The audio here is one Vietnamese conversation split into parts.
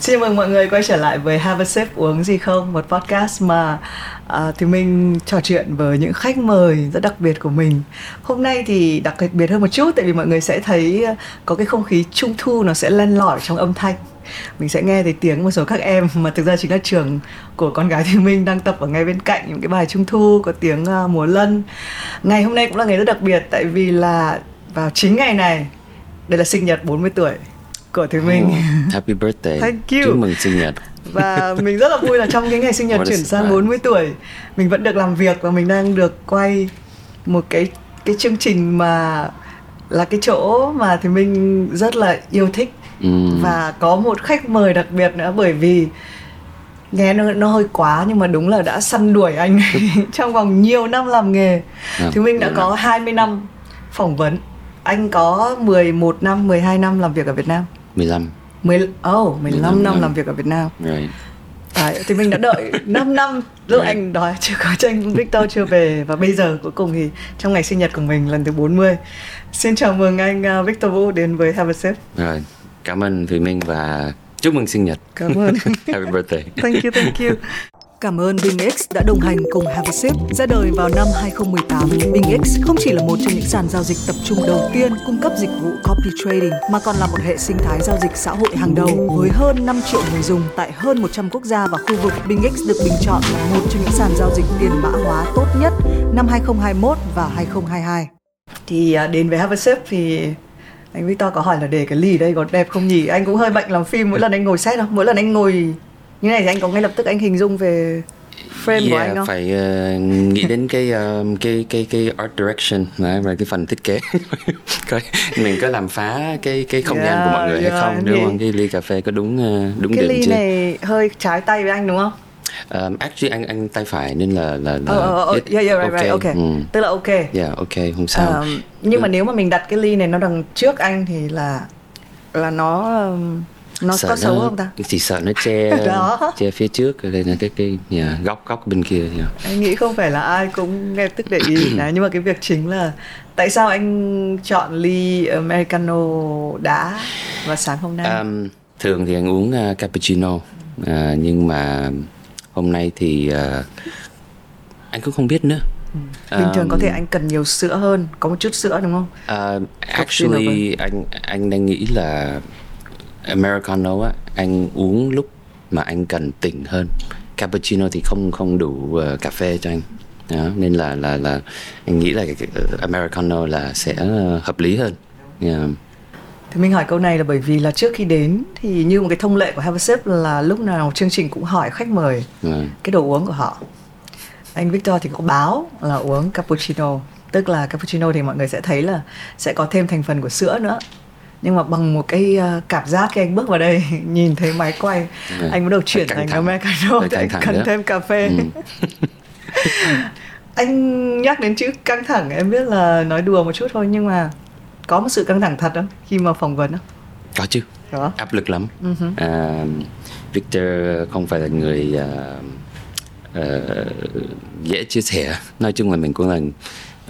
Xin mừng mọi người quay trở lại với Have a Sip uống gì không? Một podcast mà à, thì mình trò chuyện với những khách mời rất đặc biệt của mình. Hôm nay thì đặc biệt hơn một chút Tại vì mọi người sẽ thấy à, có cái không khí trung thu nó sẽ len lỏi trong âm thanh. Mình sẽ nghe thấy tiếng một số các em mà thực ra chính là trường của con gái thì Minh đang tập ở ngay bên cạnh những cái bài trung thu có tiếng uh, múa lân. Ngày hôm nay cũng là ngày rất đặc biệt tại vì là vào chính ngày này đây là sinh nhật 40 tuổi của Thùy Minh. Oh, happy birthday. Thank you. Chúc mừng sinh nhật. Và mình rất là vui là trong cái ngày sinh nhật chuyển sang 40 tuổi mình vẫn được làm việc và mình đang được quay một cái cái chương trình mà là cái chỗ mà thì mình rất là yêu thích ừ. và có một khách mời đặc biệt nữa bởi vì nghe nó, nó hơi quá nhưng mà đúng là đã săn đuổi anh trong vòng nhiều năm làm nghề à, thì mình đã có 20 năm phỏng vấn anh có 11 năm 12 năm làm việc ở Việt Nam 15 10, oh, 15, 15 năm làm việc ở Việt Nam. Right. Đấy, thì mình đã đợi 5 năm lúc right. anh nói chưa có tranh Victor chưa về và bây giờ cuối cùng thì trong ngày sinh nhật của mình lần thứ 40 xin chào mừng anh à, Victor Vũ đến với Have a Sip. Rồi cảm ơn Thùy Minh và chúc mừng sinh nhật. Cảm ơn. Happy birthday. Thank you thank you Cảm ơn BingX đã đồng hành cùng Have a Sip ra đời vào năm 2018. BingX không chỉ là một trong những sàn giao dịch tập trung đầu tiên cung cấp dịch vụ copy trading, mà còn là một hệ sinh thái giao dịch xã hội hàng đầu với hơn 5 triệu người dùng tại hơn 100 quốc gia và khu vực. BingX được bình chọn là một trong những sàn giao dịch tiền mã hóa tốt nhất năm 2021 và 2022. Thì à, đến với Have a Sip thì anh Victor có hỏi là để cái ly đây có đẹp không nhỉ? Anh cũng hơi bệnh làm phim, mỗi lần anh ngồi xét không? Mỗi lần anh ngồi như này thì anh có ngay lập tức anh hình dung về frame yeah, của anh không? phải uh, nghĩ đến cái uh, cái cái cái art direction và cái phần thiết kế coi mình có làm phá cái cái không yeah, gian của mọi người yeah, hay không đúng không cái ly cà phê có đúng uh, đúng cái định ly chưa? này hơi trái tay với anh đúng không? Um, actually anh anh tay phải nên là là, là oh, oh, oh, yeah, yeah, right, okay. right, okay. Ừ. Tức là ok. Yeah, ok, không sao. Um, nhưng mà nếu mà mình đặt cái ly này nó đằng trước anh thì là là nó um, nó sợ có xấu không ta chỉ sợ nó che che phía trước đây là cái cái nhà góc góc bên kia yeah. anh nghĩ không phải là ai cũng nghe tức để ý Đấy, nhưng mà cái việc chính là tại sao anh chọn ly americano đá vào sáng hôm nay um, thường thì anh uống uh, cappuccino uh, nhưng mà hôm nay thì uh, anh cũng không biết nữa Ừ. Bình thường um, có thể anh cần nhiều sữa hơn, có một chút sữa đúng không? Uh, actually anh anh đang nghĩ là americano á anh uống lúc mà anh cần tỉnh hơn cappuccino thì không không đủ uh, cà phê cho anh đó, nên là là là anh nghĩ là cái, americano là sẽ hợp lý hơn yeah. Thì mình hỏi câu này là bởi vì là trước khi đến thì như một cái thông lệ của Have a Sip là lúc nào chương trình cũng hỏi khách mời. Vâng. cái đồ uống của họ. Anh Victor thì có báo là uống cappuccino, tức là cappuccino thì mọi người sẽ thấy là sẽ có thêm thành phần của sữa nữa nhưng mà bằng một cái uh, cảm giác khi anh bước vào đây nhìn thấy máy quay ừ. anh bắt đầu chuyển thành americano thì anh cần thêm cà phê ừ. anh nhắc đến chữ căng thẳng em biết là nói đùa một chút thôi nhưng mà có một sự căng thẳng thật không khi mà phỏng vấn không có chứ có. áp lực lắm uh-huh. à, Victor không phải là người uh, uh, dễ chia sẻ nói chung là mình cũng là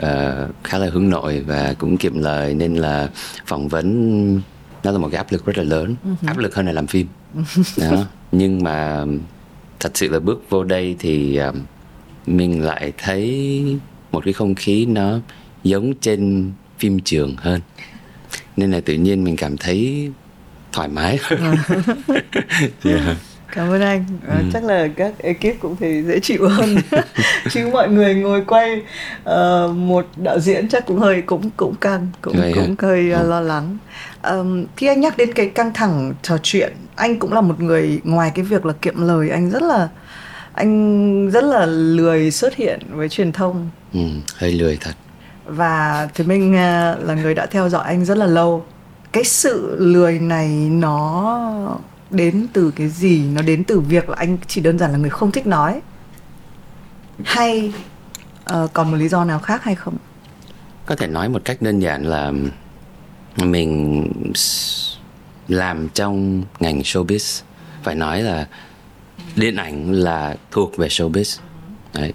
uh, khá là hướng nội và cũng kiệm lời nên là phỏng vấn nó là một cái áp lực rất là lớn. Uh-huh. áp lực hơn là làm phim. Đó. Nhưng mà thật sự là bước vô đây thì uh, mình lại thấy một cái không khí nó giống trên phim trường hơn. Nên là tự nhiên mình cảm thấy thoải mái. Yeah. Cảm ơn anh. À, ừ. chắc là các ekip cũng thấy dễ chịu hơn. Chứ mọi người ngồi quay uh, một đạo diễn chắc cũng hơi cũng cũng căng cũng Vậy cũng hả? hơi uh, lo lắng. Um, khi anh nhắc đến cái căng thẳng trò chuyện anh cũng là một người ngoài cái việc là kiệm lời anh rất là anh rất là lười xuất hiện với truyền thông. Ừ, hơi lười thật. Và thì mình uh, là người đã theo dõi anh rất là lâu. Cái sự lười này nó đến từ cái gì nó đến từ việc là anh chỉ đơn giản là người không thích nói. Hay uh, còn một lý do nào khác hay không? Có thể nói một cách đơn giản là mình làm trong ngành showbiz. Phải nói là điện ảnh là thuộc về showbiz. Đấy.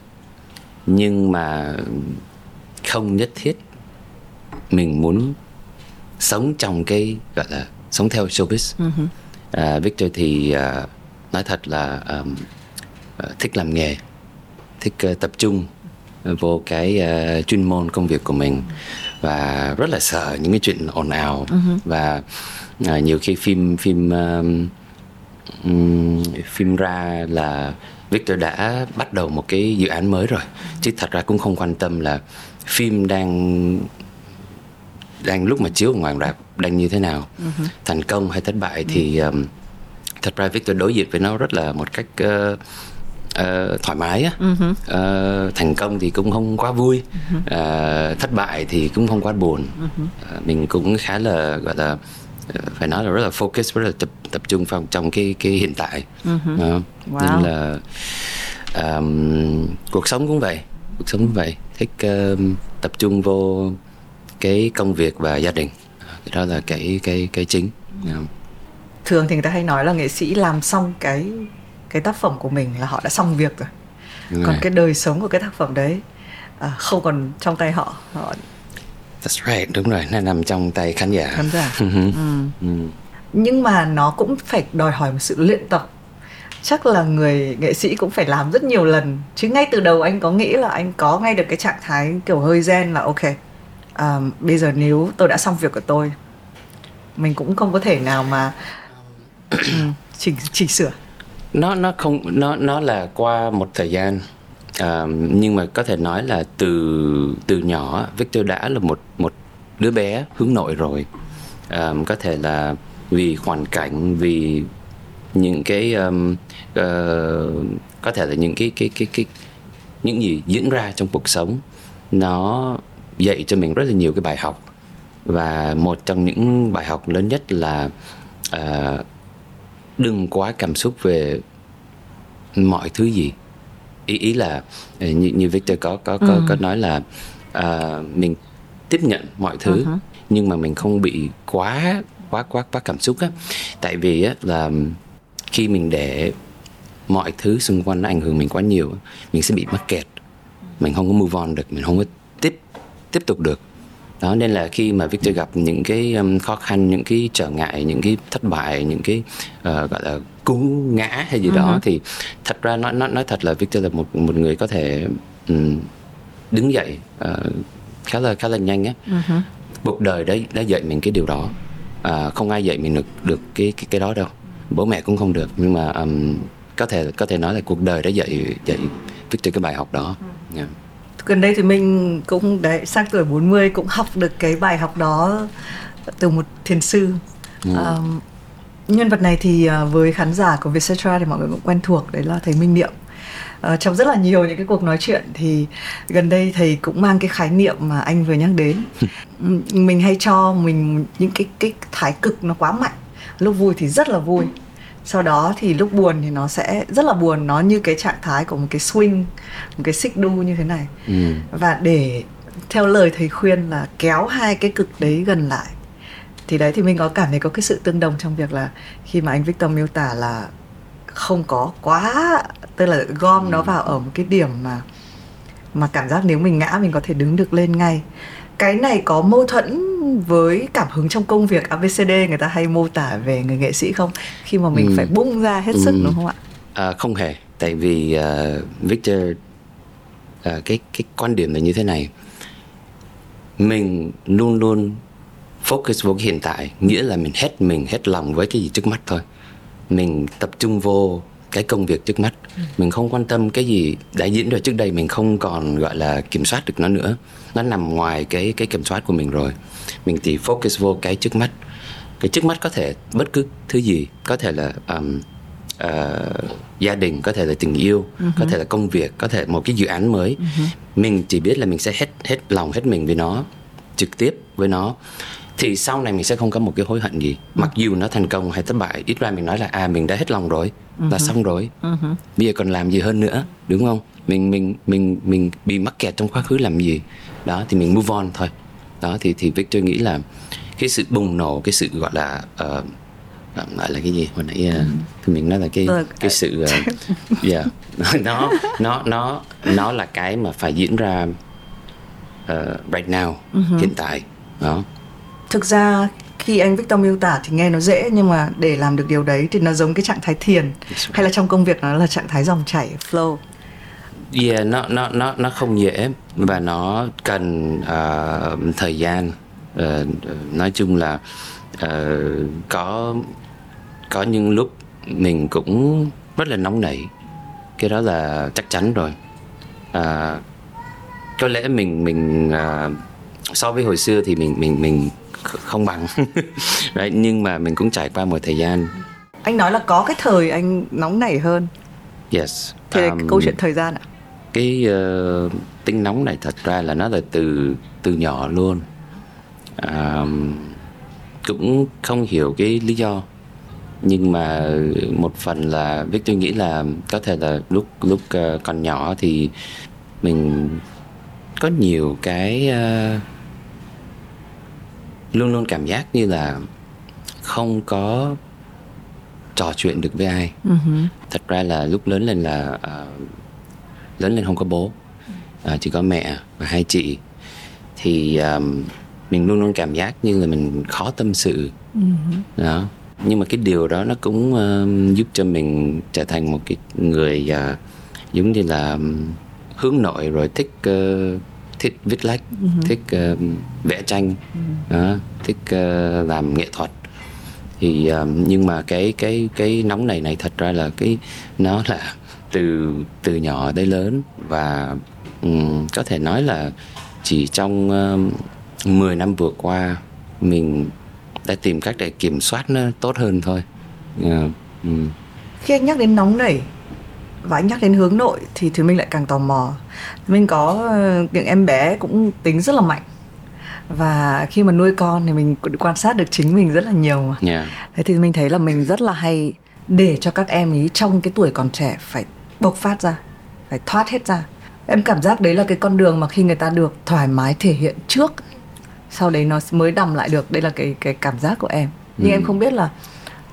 Nhưng mà không nhất thiết mình muốn sống trong cái gọi là sống theo showbiz. Uh-huh uh, Victor thì uh, nói thật là um, thích làm nghề thích uh, tập trung vô cái uh, chuyên môn công việc của mình và rất là sợ những cái chuyện ồn ào uh-huh. và uh, nhiều khi phim phim um, um, phim ra là Victor đã bắt đầu một cái dự án mới rồi chứ thật ra cũng không quan tâm là phim đang đang lúc mà chiếu ngoài rạp đang như thế nào uh-huh. thành công hay thất bại uh-huh. thì um, thật ra Victor đối diện với nó rất là một cách uh, uh, thoải mái á uh-huh. uh, thành công thì cũng không quá vui uh-huh. uh, thất bại thì cũng không quá buồn uh-huh. uh, mình cũng khá là gọi là phải nói là rất là focus rất là tập tập trung vào trong cái cái hiện tại uh-huh. uh, wow. nên là um, cuộc sống cũng vậy cuộc sống cũng vậy thích uh, tập trung vô cái công việc và gia đình đó là cái cái cái chính yeah. thường thì người ta hay nói là nghệ sĩ làm xong cái cái tác phẩm của mình là họ đã xong việc rồi Đúng còn rồi. cái đời sống của cái tác phẩm đấy à, không còn trong tay họ họ That's right, đúng rồi, nó nằm trong tay khán giả. Khán giả. ừ. Ừ. Nhưng mà nó cũng phải đòi hỏi một sự luyện tập. Chắc là người nghệ sĩ cũng phải làm rất nhiều lần. Chứ ngay từ đầu anh có nghĩ là anh có ngay được cái trạng thái kiểu hơi gen là ok. À, bây giờ nếu tôi đã xong việc của tôi, mình cũng không có thể nào mà chỉnh chỉnh sửa. Nó nó không nó nó là qua một thời gian. À, nhưng mà có thể nói là từ từ nhỏ Victor đã là một một đứa bé hướng nội rồi. À, có thể là vì hoàn cảnh vì những cái um, uh, có thể là những cái cái cái cái những gì diễn ra trong cuộc sống nó dạy cho mình rất là nhiều cái bài học và một trong những bài học lớn nhất là uh, đừng quá cảm xúc về mọi thứ gì ý ý là ờ, như, như Victor có có có, ừ. có nói là uh, mình tiếp nhận mọi thứ uh-huh. nhưng mà mình không bị quá quá quá quá cảm xúc á tại vì á là khi mình để mọi thứ xung quanh nó ảnh hưởng mình quá nhiều mình sẽ bị mắc kẹt mình không có move on được mình không có tiếp tục được. Đó nên là khi mà Victor gặp những cái um, khó khăn những cái trở ngại những cái thất bại những cái uh, gọi là cú ngã hay gì uh-huh. đó ừ. thì thật ra nói nói nói thật là Victor là một một người có thể um, đứng dậy uh, khá là khá là nhanh á. Uh-huh. cuộc đời đấy đã dạy mình cái điều đó. Uh, không ai dạy mình được được cái cái cái đó đâu. Bố mẹ cũng không được nhưng mà um, có thể có thể nói là cuộc đời đã dạy dạy Victor cái bài học đó. Yeah gần đây thì mình cũng đấy sang tuổi 40 cũng học được cái bài học đó từ một thiền sư. Ừ. à, nhân vật này thì à, với khán giả của Vietcetera thì mọi người cũng quen thuộc đấy là thầy Minh Niệm. À, trong rất là nhiều những cái cuộc nói chuyện thì gần đây thầy cũng mang cái khái niệm mà anh vừa nhắc đến. Mình hay cho mình những cái cái thái cực nó quá mạnh. Lúc vui thì rất là vui sau đó thì lúc buồn thì nó sẽ rất là buồn nó như cái trạng thái của một cái swing một cái xích đu như thế này ừ. và để theo lời thầy khuyên là kéo hai cái cực đấy gần lại thì đấy thì mình có cảm thấy có cái sự tương đồng trong việc là khi mà anh Victor miêu tả là không có quá tức là gom ừ. nó vào ở một cái điểm mà mà cảm giác nếu mình ngã mình có thể đứng được lên ngay cái này có mâu thuẫn với cảm hứng trong công việc ABCD người ta hay mô tả về người nghệ sĩ không khi mà mình ừ. phải bung ra hết sức ừ. đúng không ạ? À, không hề, tại vì uh, Victor uh, cái cái quan điểm là như thế này. Mình luôn luôn focus vô cái hiện tại, nghĩa là mình hết mình hết lòng với cái gì trước mắt thôi. Mình tập trung vô cái công việc trước mắt ừ. mình không quan tâm cái gì đã diễn rồi trước đây mình không còn gọi là kiểm soát được nó nữa nó nằm ngoài cái cái kiểm soát của mình rồi mình chỉ focus vô cái trước mắt cái trước mắt có thể bất cứ thứ gì có thể là um, uh, gia đình có thể là tình yêu uh-huh. có thể là công việc có thể một cái dự án mới uh-huh. mình chỉ biết là mình sẽ hết hết lòng hết mình với nó trực tiếp với nó thì sau này mình sẽ không có một cái hối hận gì uh-huh. mặc dù nó thành công hay thất bại ít ra mình nói là à mình đã hết lòng rồi uh-huh. là xong rồi uh-huh. bây giờ còn làm gì hơn nữa đúng không mình mình mình mình bị mắc kẹt trong quá khứ làm gì đó thì mình move on thôi. Đó thì thì Victor nghĩ là cái sự bùng nổ cái sự gọi là uh, gọi là cái gì? Hồi nãy uh, thì mình nói là cái vâng. cái sự uh, yeah. Nó nó nó nó là cái mà phải diễn ra uh, right now uh-huh. hiện tại. Đó. Thực ra khi anh Victor miêu tả thì nghe nó dễ nhưng mà để làm được điều đấy thì nó giống cái trạng thái thiền. Hay là trong công việc nó là trạng thái dòng chảy flow Yeah, nó nó nó nó không dễ và nó cần uh, thời gian. Uh, nói chung là uh, có có những lúc mình cũng rất là nóng nảy. Cái đó là chắc chắn rồi. Uh, có lẽ mình mình uh, so với hồi xưa thì mình mình mình không bằng right? nhưng mà mình cũng trải qua một thời gian anh nói là có cái thời anh nóng nảy hơn yes thì um, câu chuyện thời gian ạ cái uh, tính nóng này thật ra là nó là từ từ nhỏ luôn um, cũng không hiểu cái lý do nhưng mà một phần là biết tôi nghĩ là có thể là lúc lúc uh, còn nhỏ thì mình có nhiều cái uh, luôn luôn cảm giác như là không có trò chuyện được với ai uh-huh. thật ra là lúc lớn lên là uh, lớn lên không có bố uh, chỉ có mẹ và hai chị thì um, mình luôn luôn cảm giác như là mình khó tâm sự uh-huh. đó nhưng mà cái điều đó nó cũng uh, giúp cho mình trở thành một cái người uh, giống như là um, hướng nội rồi thích uh, thích viết lách uh-huh. thích uh, vẽ tranh uh-huh. đó, thích uh, làm nghệ thuật thì uh, nhưng mà cái cái cái nóng này này thật ra là cái nó là từ từ nhỏ tới lớn và um, có thể nói là chỉ trong uh, 10 năm vừa qua mình đã tìm cách để kiểm soát nó tốt hơn thôi. Uh, um. Khi anh nhắc đến nóng nảy và anh nhắc đến hướng nội thì thì mình lại càng tò mò. Mình có ờ, những em bé cũng tính rất là mạnh và khi mà nuôi con thì mình quan sát được chính mình rất là nhiều mà. Yeah. Thế thì mình thấy là mình rất là hay để cho các em ấy trong cái tuổi còn trẻ phải bộc phát ra phải thoát hết ra em cảm giác đấy là cái con đường mà khi người ta được thoải mái thể hiện trước sau đấy nó mới đầm lại được đây là cái cái cảm giác của em nhưng ừ. em không biết là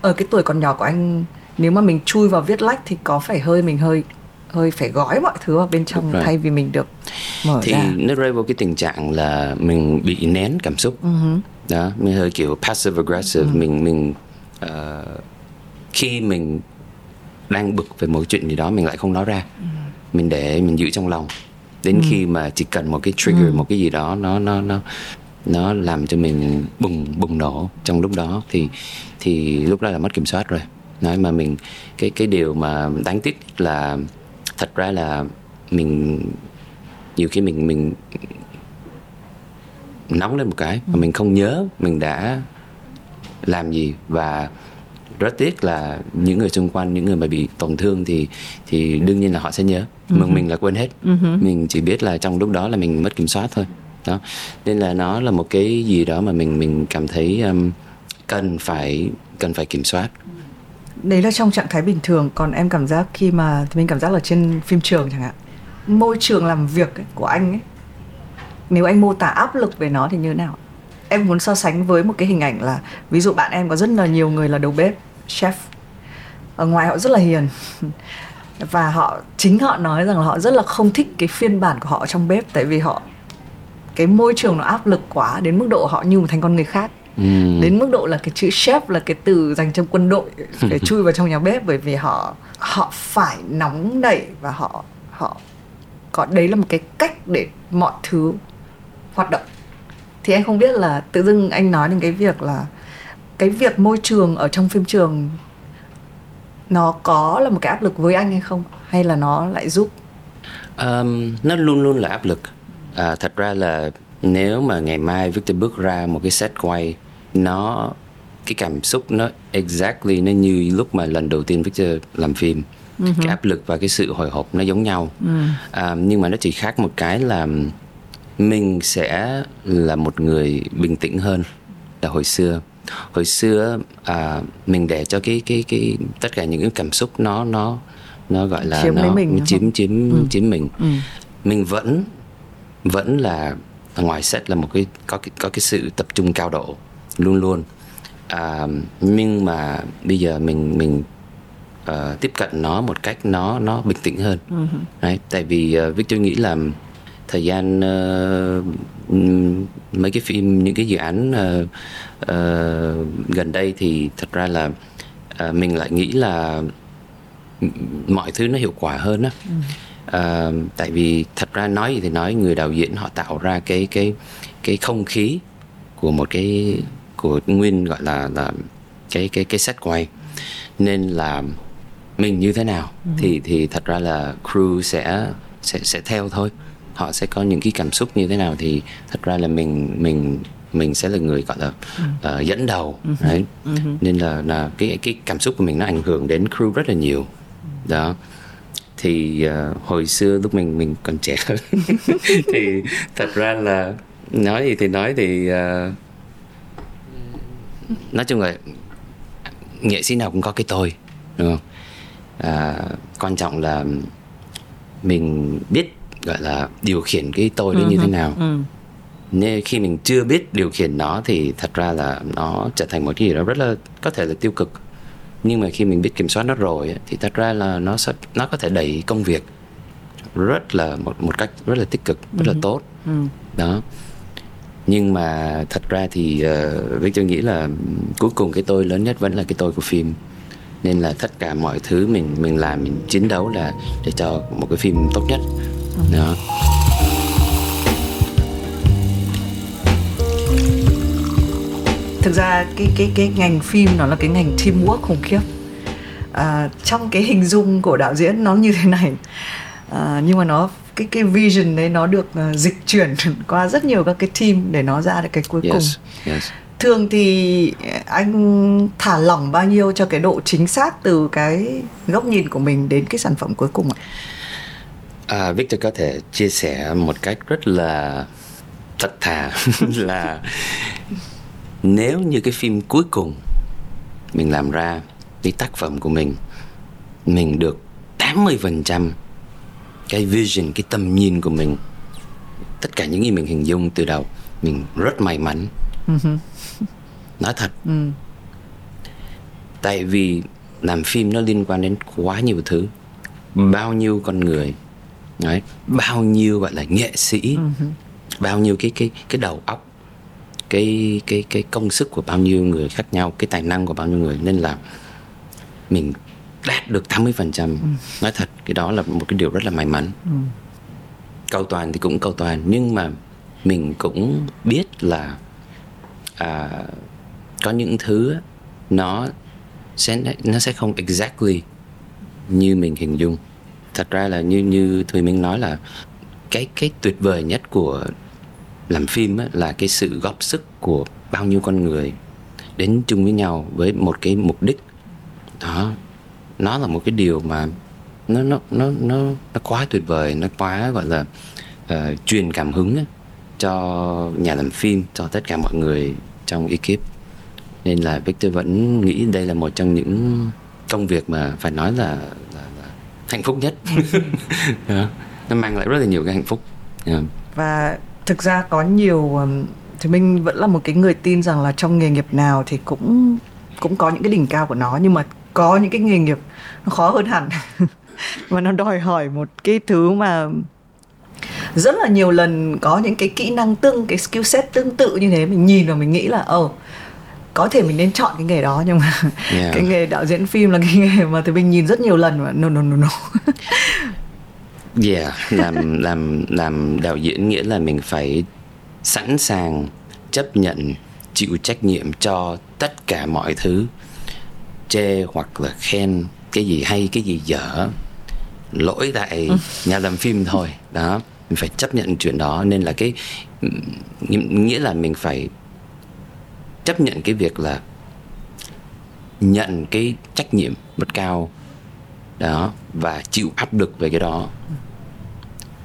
ở cái tuổi còn nhỏ của anh nếu mà mình chui vào viết lách thì có phải hơi mình hơi hơi phải gói mọi thứ vào bên trong thay vì mình được mở thì ra. nó rơi vào cái tình trạng là mình bị nén cảm xúc uh-huh. đó mình hơi kiểu passive aggressive uh-huh. mình mình uh, khi mình đang bực về một chuyện gì đó mình lại không nói ra ừ. mình để mình giữ trong lòng đến ừ. khi mà chỉ cần một cái trigger ừ. một cái gì đó nó nó nó nó làm cho mình bùng bùng nổ trong lúc đó thì thì lúc đó là mất kiểm soát rồi nói mà mình cái cái điều mà đáng tiếc là thật ra là mình nhiều khi mình mình nóng lên một cái mà ừ. mình không nhớ mình đã làm gì và rất tiếc là những người xung quanh những người mà bị tổn thương thì thì đương nhiên là họ sẽ nhớ. Uh-huh. mà mình là quên hết. Uh-huh. mình chỉ biết là trong lúc đó là mình mất kiểm soát thôi. Đó. Nên là nó là một cái gì đó mà mình mình cảm thấy um, cần phải cần phải kiểm soát. Đấy là trong trạng thái bình thường. Còn em cảm giác khi mà mình cảm giác là trên phim trường chẳng hạn. Môi trường làm việc ấy, của anh ấy nếu anh mô tả áp lực về nó thì như thế nào em muốn so sánh với một cái hình ảnh là ví dụ bạn em có rất là nhiều người là đầu bếp chef. Ở ngoài họ rất là hiền. Và họ chính họ nói rằng là họ rất là không thích cái phiên bản của họ trong bếp tại vì họ cái môi trường nó áp lực quá đến mức độ họ như một thành con người khác. Ừ. đến mức độ là cái chữ chef là cái từ dành cho quân đội để chui vào trong nhà bếp bởi vì họ họ phải nóng nảy và họ họ có đấy là một cái cách để mọi thứ hoạt động thì anh không biết là tự dưng anh nói đến cái việc là cái việc môi trường ở trong phim trường nó có là một cái áp lực với anh hay không? Hay là nó lại giúp? Um, nó luôn luôn là áp lực. À, thật ra là nếu mà ngày mai Victor bước ra một cái set quay nó cái cảm xúc nó exactly nó như lúc mà lần đầu tiên Victor làm phim. Uh-huh. cái áp lực và cái sự hồi hộp nó giống nhau. Uh-huh. à, nhưng mà nó chỉ khác một cái là mình sẽ là một người bình tĩnh hơn là hồi xưa hồi xưa à, mình để cho cái cái cái tất cả những cái cảm xúc nó nó nó gọi là chiếm nó mình chiếm chiếm ừ. chiếm mình ừ. mình vẫn vẫn là ngoài set là một cái có cái có cái sự tập trung cao độ luôn luôn à, nhưng mà bây giờ mình mình uh, tiếp cận nó một cách nó nó bình tĩnh hơn ừ. Đấy, tại vì uh, Victor nghĩ là thời gian uh, mấy cái phim những cái dự án uh, uh, gần đây thì thật ra là uh, mình lại nghĩ là mọi thứ nó hiệu quả hơn á ừ. uh, tại vì thật ra nói gì thì nói người đạo diễn họ tạo ra cái cái cái không khí của một cái của nguyên gọi là là cái cái cái set quay nên là mình như thế nào ừ. thì thì thật ra là crew sẽ sẽ sẽ theo thôi họ sẽ có những cái cảm xúc như thế nào thì thật ra là mình mình mình sẽ là người gọi là ừ. uh, dẫn đầu ừ. đấy ừ. nên là là cái cái cảm xúc của mình nó ảnh hưởng đến crew rất là nhiều đó thì uh, hồi xưa lúc mình mình còn trẻ hơn thì thật ra là nói gì thì nói thì uh, nói chung là nghệ sĩ nào cũng có cái tôi đúng không à, quan trọng là mình biết gọi là điều khiển cái tôi đó uh-huh. như thế ừ nào uh nên khi mình chưa biết điều khiển nó thì thật ra là nó trở thành một cái gì đó rất là có thể là tiêu cực nhưng mà khi mình biết kiểm soát nó rồi thì thật ra là nó sẽ nó có thể đẩy công việc rất là một một cách rất là tích cực rất là ừ. tốt ừ. đó nhưng mà thật ra thì uh, Victor nghĩ là cuối cùng cái tôi lớn nhất vẫn là cái tôi của phim nên là tất cả mọi thứ mình mình làm mình chiến đấu là để cho một cái phim tốt nhất ừ. Đó thực ra cái cái cái ngành phim nó là cái ngành teamwork khủng khiếp. À, trong cái hình dung của đạo diễn nó như thế này. À, nhưng mà nó cái cái vision đấy nó được uh, dịch chuyển qua rất nhiều các cái team để nó ra được cái cuối yes, cùng. yes. thường thì anh thả lỏng bao nhiêu cho cái độ chính xác từ cái góc nhìn của mình đến cái sản phẩm cuối cùng ạ à, Victor có thể chia sẻ một cách rất là thật thà là nếu như cái phim cuối cùng mình làm ra cái tác phẩm của mình mình được 80% cái vision, cái tầm nhìn của mình tất cả những gì mình hình dung từ đầu mình rất may mắn. Uh-huh. nói thật. Uh tại vì làm phim nó liên quan đến quá nhiều thứ bao nhiêu con người đấy bao nhiêu gọi là nghệ sĩ uh-huh. bao nhiêu cái cái cái đầu óc cái cái cái công sức của bao nhiêu người khác nhau cái tài năng của bao nhiêu người nên là mình đạt được 80% ừ. nói thật cái đó là một cái điều rất là may mắn ừ. cầu toàn thì cũng cầu toàn nhưng mà mình cũng biết là à, có những thứ nó sẽ nó sẽ không exactly như mình hình dung thật ra là như như thùy minh nói là cái cái tuyệt vời nhất của làm phim á, là cái sự góp sức của bao nhiêu con người đến chung với nhau với một cái mục đích. Đó nó là một cái điều mà nó nó nó nó nó quá tuyệt vời nó quá gọi là uh, truyền cảm hứng á, cho nhà làm phim cho tất cả mọi người trong ekip. Nên là Victor vẫn nghĩ đây là một trong những công việc mà phải nói là, là hạnh phúc nhất yeah. nó mang lại rất là nhiều cái hạnh phúc yeah. và thực ra có nhiều thì mình vẫn là một cái người tin rằng là trong nghề nghiệp nào thì cũng cũng có những cái đỉnh cao của nó nhưng mà có những cái nghề nghiệp nó khó hơn hẳn và nó đòi hỏi một cái thứ mà rất là nhiều lần có những cái kỹ năng tương cái skill set tương tự như thế mình nhìn và mình nghĩ là ồ oh, có thể mình nên chọn cái nghề đó nhưng mà yeah. cái nghề đạo diễn phim là cái nghề mà thì mình nhìn rất nhiều lần mà no no no no. Yeah làm làm làm đạo diễn nghĩa là mình phải sẵn sàng chấp nhận chịu trách nhiệm cho tất cả mọi thứ chê hoặc là khen cái gì hay cái gì dở lỗi tại nhà làm phim thôi. Đó mình phải chấp nhận chuyện đó. Nên là cái nghĩa là mình phải chấp nhận cái việc là nhận cái trách nhiệm rất cao đó và chịu áp lực về cái đó.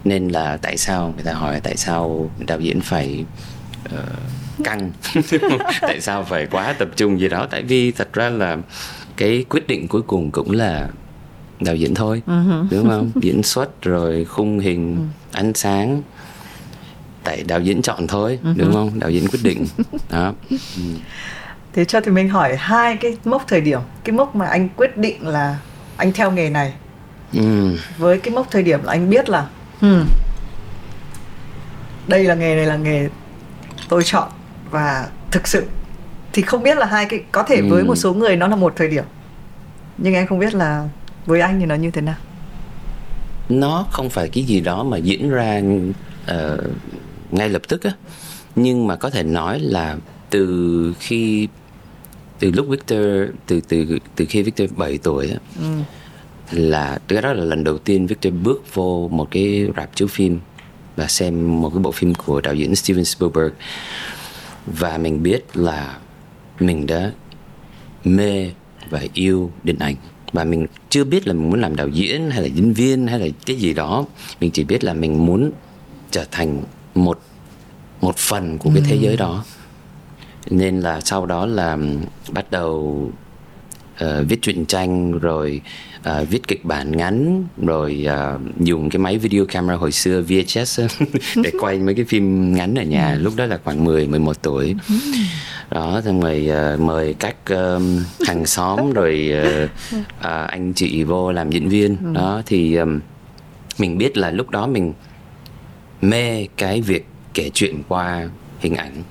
Nên là tại sao người ta hỏi tại sao đạo diễn phải uh, căng? Tại sao phải quá tập trung gì đó? Tại vì thật ra là cái quyết định cuối cùng cũng là đạo diễn thôi uh-huh. đúng không? Diễn xuất rồi khung hình uh-huh. ánh sáng tại đạo diễn chọn thôi uh-huh. đúng không? Đạo diễn quyết định. Đó. Uh. thế cho thì mình hỏi hai cái mốc thời điểm. Cái mốc mà anh quyết định là anh theo nghề này. Ừ. với cái mốc thời điểm là anh biết là hmm, đây là nghề này là nghề tôi chọn và thực sự thì không biết là hai cái có thể với một số người nó là một thời điểm. Nhưng em không biết là với anh thì nó như thế nào. Nó không phải cái gì đó mà diễn ra uh, ngay lập tức á. Nhưng mà có thể nói là từ khi từ lúc Victor từ từ từ khi Victor 7 tuổi á ừ. là cái đó là lần đầu tiên Victor bước vô một cái rạp chiếu phim và xem một cái bộ phim của đạo diễn Steven Spielberg. Và mình biết là mình đã mê và yêu điện ảnh. Và mình chưa biết là mình muốn làm đạo diễn hay là diễn viên hay là cái gì đó. Mình chỉ biết là mình muốn trở thành một một phần của cái thế giới đó. Nên là sau đó là bắt đầu uh, viết truyện tranh rồi uh, viết kịch bản ngắn rồi uh, dùng cái máy video camera hồi xưa VHS để quay mấy cái phim ngắn ở nhà lúc đó là khoảng 10 11 tuổi. Đó xong rồi uh, mời các uh, hàng xóm rồi uh, uh, anh chị vô làm diễn viên. Ừ. đó thì um, mình biết là lúc đó mình mê cái việc kể chuyện qua hình ảnh.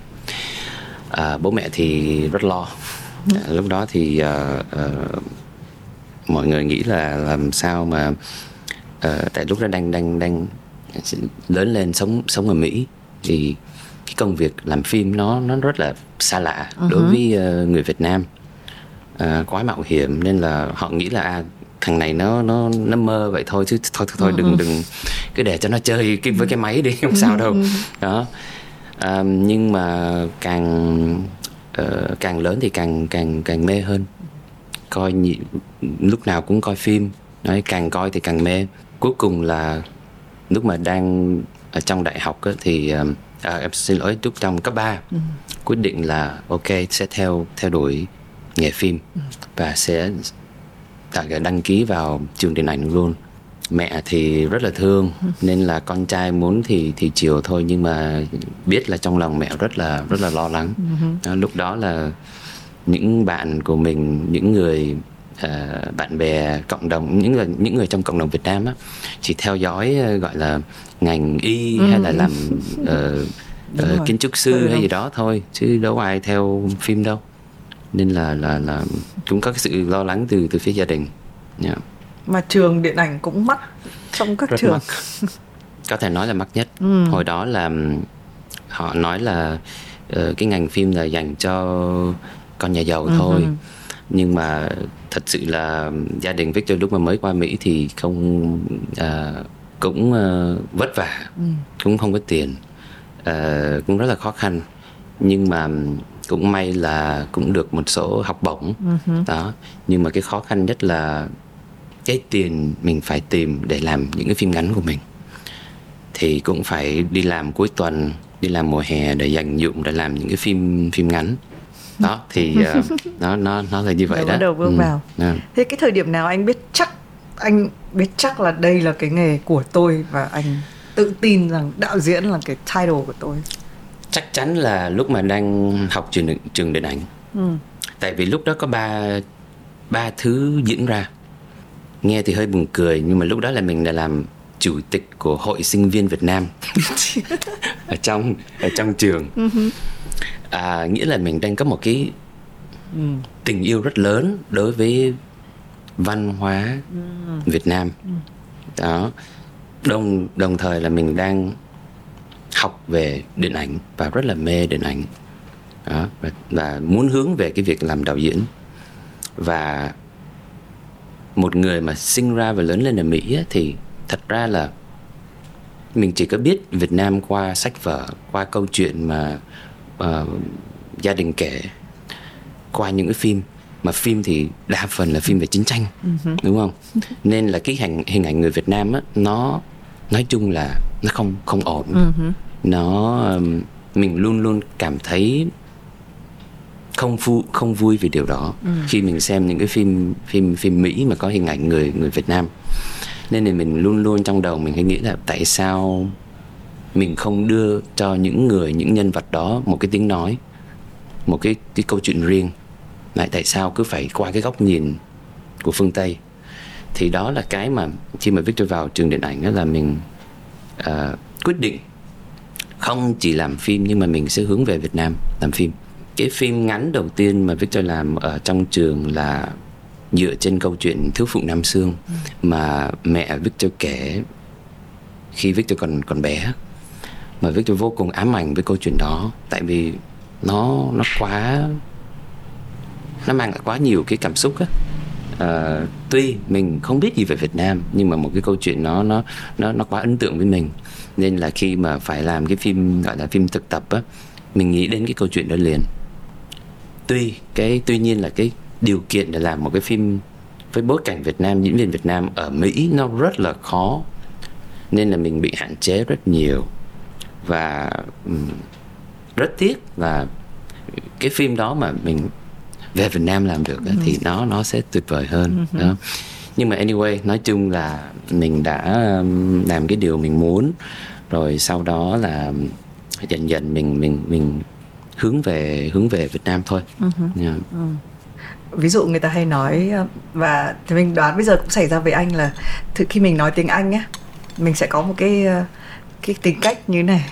À, bố mẹ thì rất lo. À, lúc đó thì uh, uh, mọi người nghĩ là làm sao mà uh, tại lúc đó đang đang đang lớn lên sống sống ở Mỹ thì cái công việc làm phim nó nó rất là xa lạ uh-huh. đối với uh, người Việt Nam. Uh, quá mạo hiểm nên là họ nghĩ là à, thằng này nó nó nó mơ vậy thôi chứ thôi thôi, thôi uh-huh. đừng đừng cứ để cho nó chơi cái với cái máy đi không sao đâu đó uh, nhưng mà càng uh, càng lớn thì càng càng càng mê hơn coi nhị, lúc nào cũng coi phim đấy càng coi thì càng mê cuối cùng là lúc mà đang ở trong đại học á, thì uh, à, em xin lỗi lúc trong cấp 3 ừ. quyết định là ok sẽ theo theo đuổi nghề phim ừ. và sẽ đăng ký vào trường điện ảnh luôn. Mẹ thì rất là thương nên là con trai muốn thì thì chiều thôi nhưng mà biết là trong lòng mẹ rất là rất là lo lắng. Ừ. lúc đó là những bạn của mình những người uh, bạn bè cộng đồng những người những người trong cộng đồng Việt Nam á chỉ theo dõi uh, gọi là ngành y ừ. hay là làm uh, uh, kiến trúc sư ừ, hay gì đó thôi chứ đâu ai theo phim đâu nên là là là cũng có cái sự lo lắng từ từ phía gia đình yeah. mà trường điện ảnh cũng mắc trong các Rất trường mắc. có thể nói là mắc nhất ừ. hồi đó là họ nói là uh, cái ngành phim là dành cho con nhà giàu uh-huh. thôi nhưng mà thật sự là gia đình Victor lúc mà mới qua Mỹ thì không uh, cũng uh, vất vả ừ. cũng không có tiền uh, cũng rất là khó khăn nhưng mà cũng may là cũng được một số học bổng uh-huh. đó nhưng mà cái khó khăn nhất là cái tiền mình phải tìm để làm những cái phim ngắn của mình thì cũng phải đi làm cuối tuần đi làm mùa hè để dành dụng để làm những cái phim phim ngắn đó thì uh, nó nó nó là như vậy Rồi đó đầu bước ừ. vào yeah. thế cái thời điểm nào anh biết chắc anh biết chắc là đây là cái nghề của tôi và anh tự tin rằng đạo diễn là cái title của tôi chắc chắn là lúc mà đang học trường trường điện ảnh. Ừ. tại vì lúc đó có ba ba thứ diễn ra. Nghe thì hơi buồn cười nhưng mà lúc đó là mình đã làm chủ tịch của hội sinh viên Việt Nam. Ở trong ở trong trường. Ừ à, nghĩa là mình đang có một cái ừ. tình yêu rất lớn đối với văn hóa ừ. Việt Nam. Đó. Đồng đồng thời là mình đang học về điện ảnh và rất là mê điện ảnh. Đó và, và muốn hướng về cái việc làm đạo diễn. Và một người mà sinh ra và lớn lên ở Mỹ á, thì thật ra là mình chỉ có biết Việt Nam qua sách vở qua câu chuyện mà uh, gia đình kể qua những cái phim. Mà phim thì đa phần là phim về chiến tranh uh-huh. đúng không? Nên là cái hình hình ảnh người Việt Nam á nó nói chung là nó không không ổn. Uh-huh. Nó mình luôn luôn cảm thấy không phu, không vui vì điều đó. Uh khi mình xem những cái phim phim phim Mỹ mà có hình ảnh người người Việt Nam. Nên là mình luôn luôn trong đầu mình hay nghĩ là tại sao mình không đưa cho những người những nhân vật đó một cái tiếng nói một cái cái câu chuyện riêng. Lại tại sao cứ phải qua cái góc nhìn của phương tây? Thì đó là cái mà khi mà Victor vào trường điện ảnh đó là mình uh, quyết định không chỉ làm phim nhưng mà mình sẽ hướng về Việt Nam làm phim. Cái phim ngắn đầu tiên mà Victor làm ở trong trường là dựa trên câu chuyện thiếu phụ Nam Sương ừ. mà mẹ Victor kể khi Victor còn còn bé. Mà Victor vô cùng ám ảnh với câu chuyện đó tại vì nó nó quá nó mang lại quá nhiều cái cảm xúc á. À, tuy mình không biết gì về Việt Nam nhưng mà một cái câu chuyện nó nó nó nó quá ấn tượng với mình nên là khi mà phải làm cái phim gọi là phim thực tập á mình nghĩ đến cái câu chuyện đó liền tuy cái tuy nhiên là cái điều kiện để làm một cái phim với bối cảnh Việt Nam diễn viên Việt Nam ở Mỹ nó rất là khó nên là mình bị hạn chế rất nhiều và um, rất tiếc là cái phim đó mà mình về Việt Nam làm được ừ. thì nó nó sẽ tuyệt vời hơn ừ. đó nhưng mà anyway nói chung là mình đã um, làm cái điều mình muốn rồi sau đó là dần dần mình mình mình hướng về hướng về Việt Nam thôi uh-huh. yeah. ừ. ví dụ người ta hay nói uh, và thì mình đoán bây giờ cũng xảy ra với anh là thực khi mình nói tiếng Anh nhé mình sẽ có một cái uh, cái tính cách như này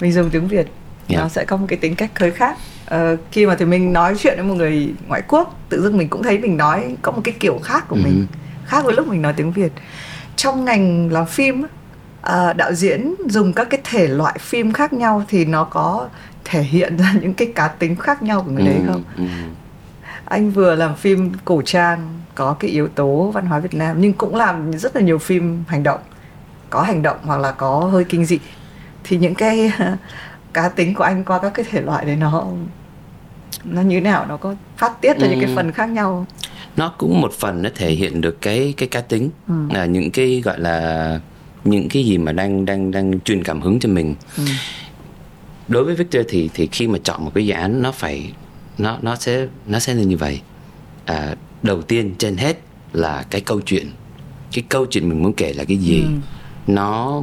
mình dùng tiếng Việt yeah. nó sẽ có một cái tính cách hơi khác uh, khi mà thì mình nói chuyện với một người ngoại quốc tự dưng mình cũng thấy mình nói có một cái kiểu khác của mình ừ. Khác với lúc mình nói tiếng việt trong ngành làm phim uh, đạo diễn dùng các cái thể loại phim khác nhau thì nó có thể hiện ra những cái cá tính khác nhau của người đấy không ừ. anh vừa làm phim cổ trang có cái yếu tố văn hóa việt nam nhưng cũng làm rất là nhiều phim hành động có hành động hoặc là có hơi kinh dị thì những cái cá tính của anh qua các cái thể loại đấy nó nó như thế nào nó có phát tiết ra ừ. những cái ừ. phần khác nhau nó cũng một phần nó thể hiện được cái cái cá tính. Ừ. là những cái gọi là những cái gì mà đang đang đang truyền cảm hứng cho mình. Ừ. đối với Victor thì thì khi mà chọn một cái dự án nó phải nó nó sẽ nó sẽ là như vậy. À, đầu tiên trên hết là cái câu chuyện. Cái câu chuyện mình muốn kể là cái gì? Ừ. nó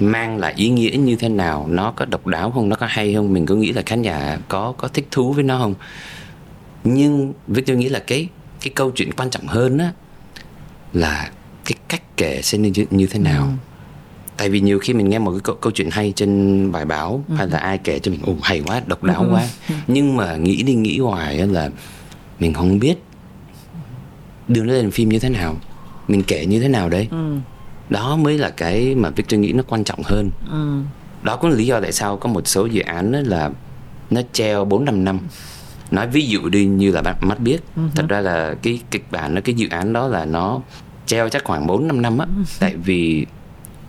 mang lại ý nghĩa như thế nào? Nó có độc đáo không? Nó có hay không? Mình có nghĩ là khán giả có có thích thú với nó không? Nhưng Victor nghĩ là cái cái câu chuyện quan trọng hơn á là cái cách kể sẽ như, như thế nào ừ. tại vì nhiều khi mình nghe một cái câu, câu chuyện hay trên bài báo ừ. hay là ai kể cho mình ồ hay quá độc đáo ừ. quá nhưng mà nghĩ đi nghĩ hoài là mình không biết đưa nó lên phim như thế nào mình kể như thế nào đấy ừ đó mới là cái mà Victor nghĩ nó quan trọng hơn ừ. đó cũng là lý do tại sao có một số dự án là nó treo bốn năm năm nói ví dụ đi như là bạn mắt biết uh-huh. thật ra là cái kịch bản nó cái dự án đó là nó treo chắc khoảng 4 năm năm á uh-huh. tại vì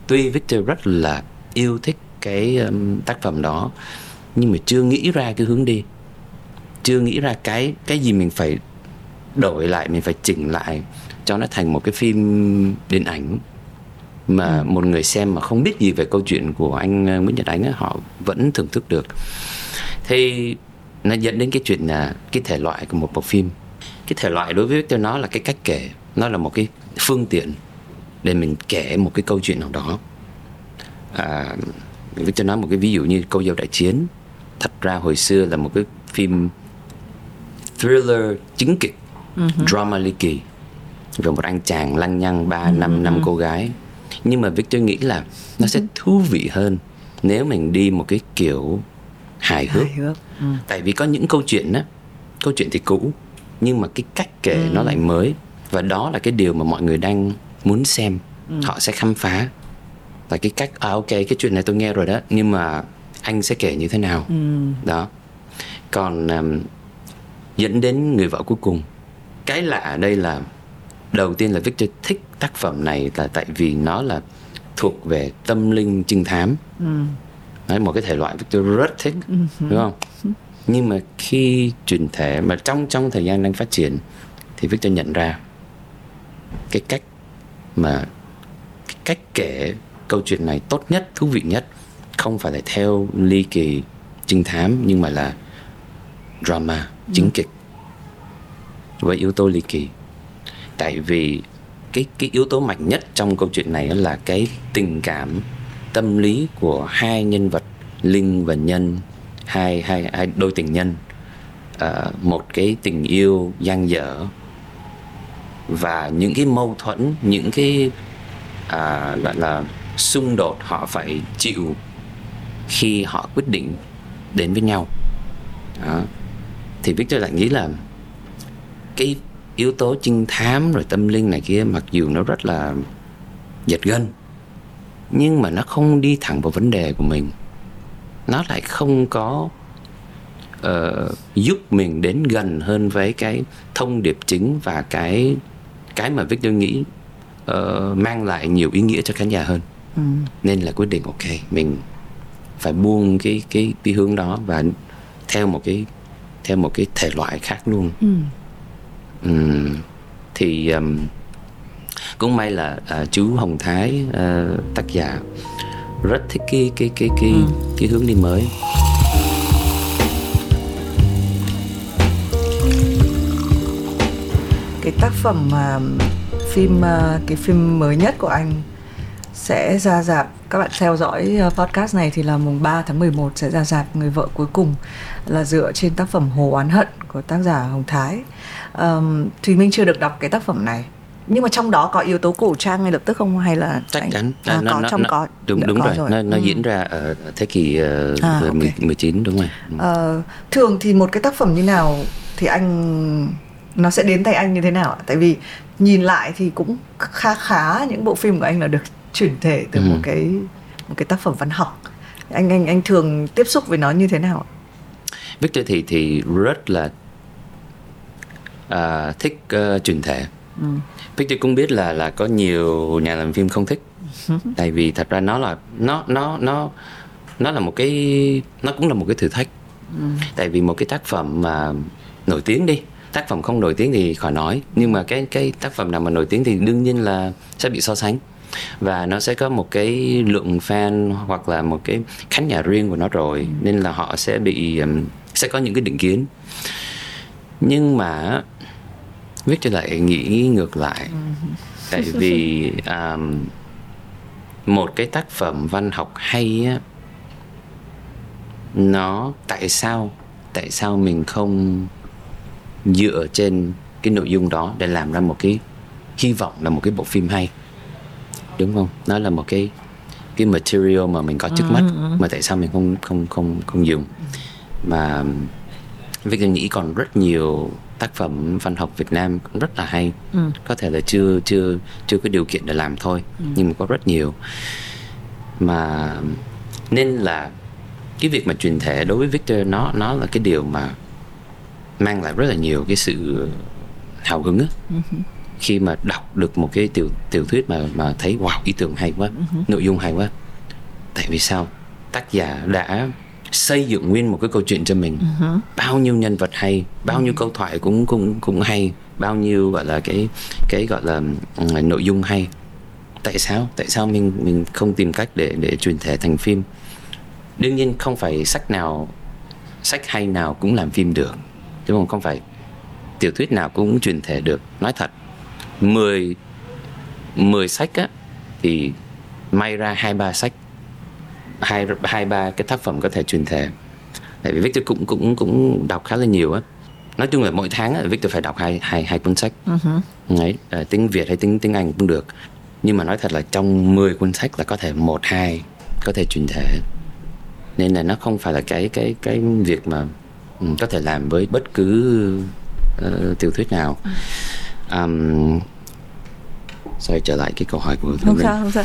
tuy Victor rất là yêu thích cái um, tác phẩm đó nhưng mà chưa nghĩ ra cái hướng đi chưa nghĩ ra cái cái gì mình phải đổi lại mình phải chỉnh lại cho nó thành một cái phim điện ảnh mà ừ. một người xem mà không biết gì về câu chuyện của anh ờ, Nguyễn Nhật Ánh ấy, họ vẫn thưởng thức được thì nó dẫn đến cái chuyện là cái thể loại của một bộ phim. Cái thể loại đối với tôi nó là cái cách kể nó là một cái phương tiện để mình kể một cái câu chuyện nào đó. À, cho nói một cái ví dụ như câu dâu đại chiến. Thật ra hồi xưa là một cái phim thriller chính kịch uh-huh. drama ly kỳ. Về một anh chàng lăng nhăng ba năm uh-huh. năm cô gái. Nhưng mà Victor nghĩ là nó sẽ thú vị hơn nếu mình đi một cái kiểu hài hước, hài hước. Ừ. tại vì có những câu chuyện á câu chuyện thì cũ nhưng mà cái cách kể ừ. nó lại mới và đó là cái điều mà mọi người đang muốn xem ừ. họ sẽ khám phá và cái cách à ok cái chuyện này tôi nghe rồi đó nhưng mà anh sẽ kể như thế nào ừ. đó còn um, dẫn đến người vợ cuối cùng cái lạ ở đây là đầu tiên là Victor thích tác phẩm này là tại vì nó là thuộc về tâm linh trinh thám ừ. Đấy, một cái thể loại Victor rất thích ừ. đúng không nhưng mà khi truyền thể mà trong trong thời gian đang phát triển thì Victor nhận ra cái cách mà cái cách kể câu chuyện này tốt nhất thú vị nhất không phải là theo ly kỳ trinh thám nhưng mà là drama chính ừ. kịch với yếu tố ly kỳ tại vì cái cái yếu tố mạnh nhất trong câu chuyện này là cái tình cảm tâm lý của hai nhân vật linh và nhân hai hai hai đôi tình nhân à, một cái tình yêu dang dở và những cái mâu thuẫn những cái à, gọi là xung đột họ phải chịu khi họ quyết định đến với nhau đó. thì Victor lại nghĩ là cái yếu tố trinh thám rồi tâm linh này kia mặc dù nó rất là giật gân nhưng mà nó không đi thẳng vào vấn đề của mình nó lại không có uh, giúp mình đến gần hơn với cái thông điệp chính và cái cái mà Victor nghĩ uh, mang lại nhiều ý nghĩa cho khán giả hơn ừ. nên là quyết định ok mình phải buông cái cái cái hướng đó và theo một cái theo một cái thể loại khác luôn ừ. Um, thì um, cũng may là uh, chú Hồng Thái uh, tác giả rất thích cái cái cái cái ừ. cái hướng đi mới cái tác phẩm mà phim uh, cái phim mới nhất của anh sẽ ra dạp các bạn theo dõi podcast này thì là mùng 3 tháng 11 sẽ ra dạp người vợ cuối cùng là dựa trên tác phẩm Hồ oán hận của tác giả Hồng Thái. Um, Thùy Minh chưa được đọc cái tác phẩm này nhưng mà trong đó có yếu tố cổ trang ngay lập tức không hay là chắc chắn à, nó, có nó, trong nó, có đúng đúng rồi. rồi nó nó ừ. diễn ra ở thế kỷ uh, à, okay. 19 đúng rồi ừ. uh, thường thì một cái tác phẩm như nào thì anh nó sẽ đến tay anh như thế nào tại vì nhìn lại thì cũng khá khá những bộ phim của anh là được chuyển thể từ ừ. một cái một cái tác phẩm văn học anh anh anh thường tiếp xúc với nó như thế nào Victor thì thì rất là uh, thích uh, truyền thể ừ. Victor cũng biết là là có nhiều nhà làm phim không thích tại vì thật ra nó là nó nó nó nó là một cái nó cũng là một cái thử thách ừ. tại vì một cái tác phẩm mà nổi tiếng đi tác phẩm không nổi tiếng thì khỏi nói nhưng mà cái cái tác phẩm nào mà nổi tiếng thì đương nhiên là sẽ bị so sánh và nó sẽ có một cái lượng fan hoặc là một cái khán giả riêng của nó rồi ừ. nên là họ sẽ bị sẽ có những cái định kiến nhưng mà Victor lại nghĩ ngược lại. Ừ. tại vì um, một cái tác phẩm văn học hay á nó tại sao tại sao mình không dựa trên cái nội dung đó để làm ra một cái hy vọng là một cái bộ phim hay? Đúng không? Nó là một cái cái material mà mình có trước mắt ừ, ừ. mà tại sao mình không không không không dùng. Mà Victor nghĩ còn rất nhiều tác phẩm văn học Việt Nam cũng rất là hay ừ. có thể là chưa chưa chưa có điều kiện để làm thôi ừ. nhưng mà có rất nhiều mà nên là cái việc mà truyền thể đối với Victor nó nó là cái điều mà mang lại rất là nhiều cái sự hào hứng á uh-huh. khi mà đọc được một cái tiểu tiểu thuyết mà mà thấy wow ý tưởng hay quá uh-huh. nội dung hay quá tại vì sao tác giả đã xây dựng nguyên một cái câu chuyện cho mình. Uh-huh. bao nhiêu nhân vật hay bao nhiêu uh-huh. câu thoại cũng cũng cũng hay bao nhiêu gọi là cái cái gọi là uh, nội dung hay. Tại sao? Tại sao mình mình không tìm cách để để truyền thể thành phim? Đương nhiên không phải sách nào sách hay nào cũng làm phim được. Chứ không không phải tiểu thuyết nào cũng truyền thể được. Nói thật 10 10 sách á thì may ra hai ba sách hai hai ba cái tác phẩm có thể truyền thể. Tại vì Victor cũng cũng cũng đọc khá là nhiều á. Nói chung là mỗi tháng á, Victor phải đọc hai hai hai cuốn sách. Uh-huh. đấy à, tiếng Việt hay tiếng tiếng Anh cũng được. Nhưng mà nói thật là trong 10 cuốn sách là có thể một hai có thể truyền thể. Nên là nó không phải là cái cái cái việc mà Ừ, có thể làm với bất cứ uh, tiểu thuyết nào. Um, xoay trở lại cái câu hỏi của không sao không sao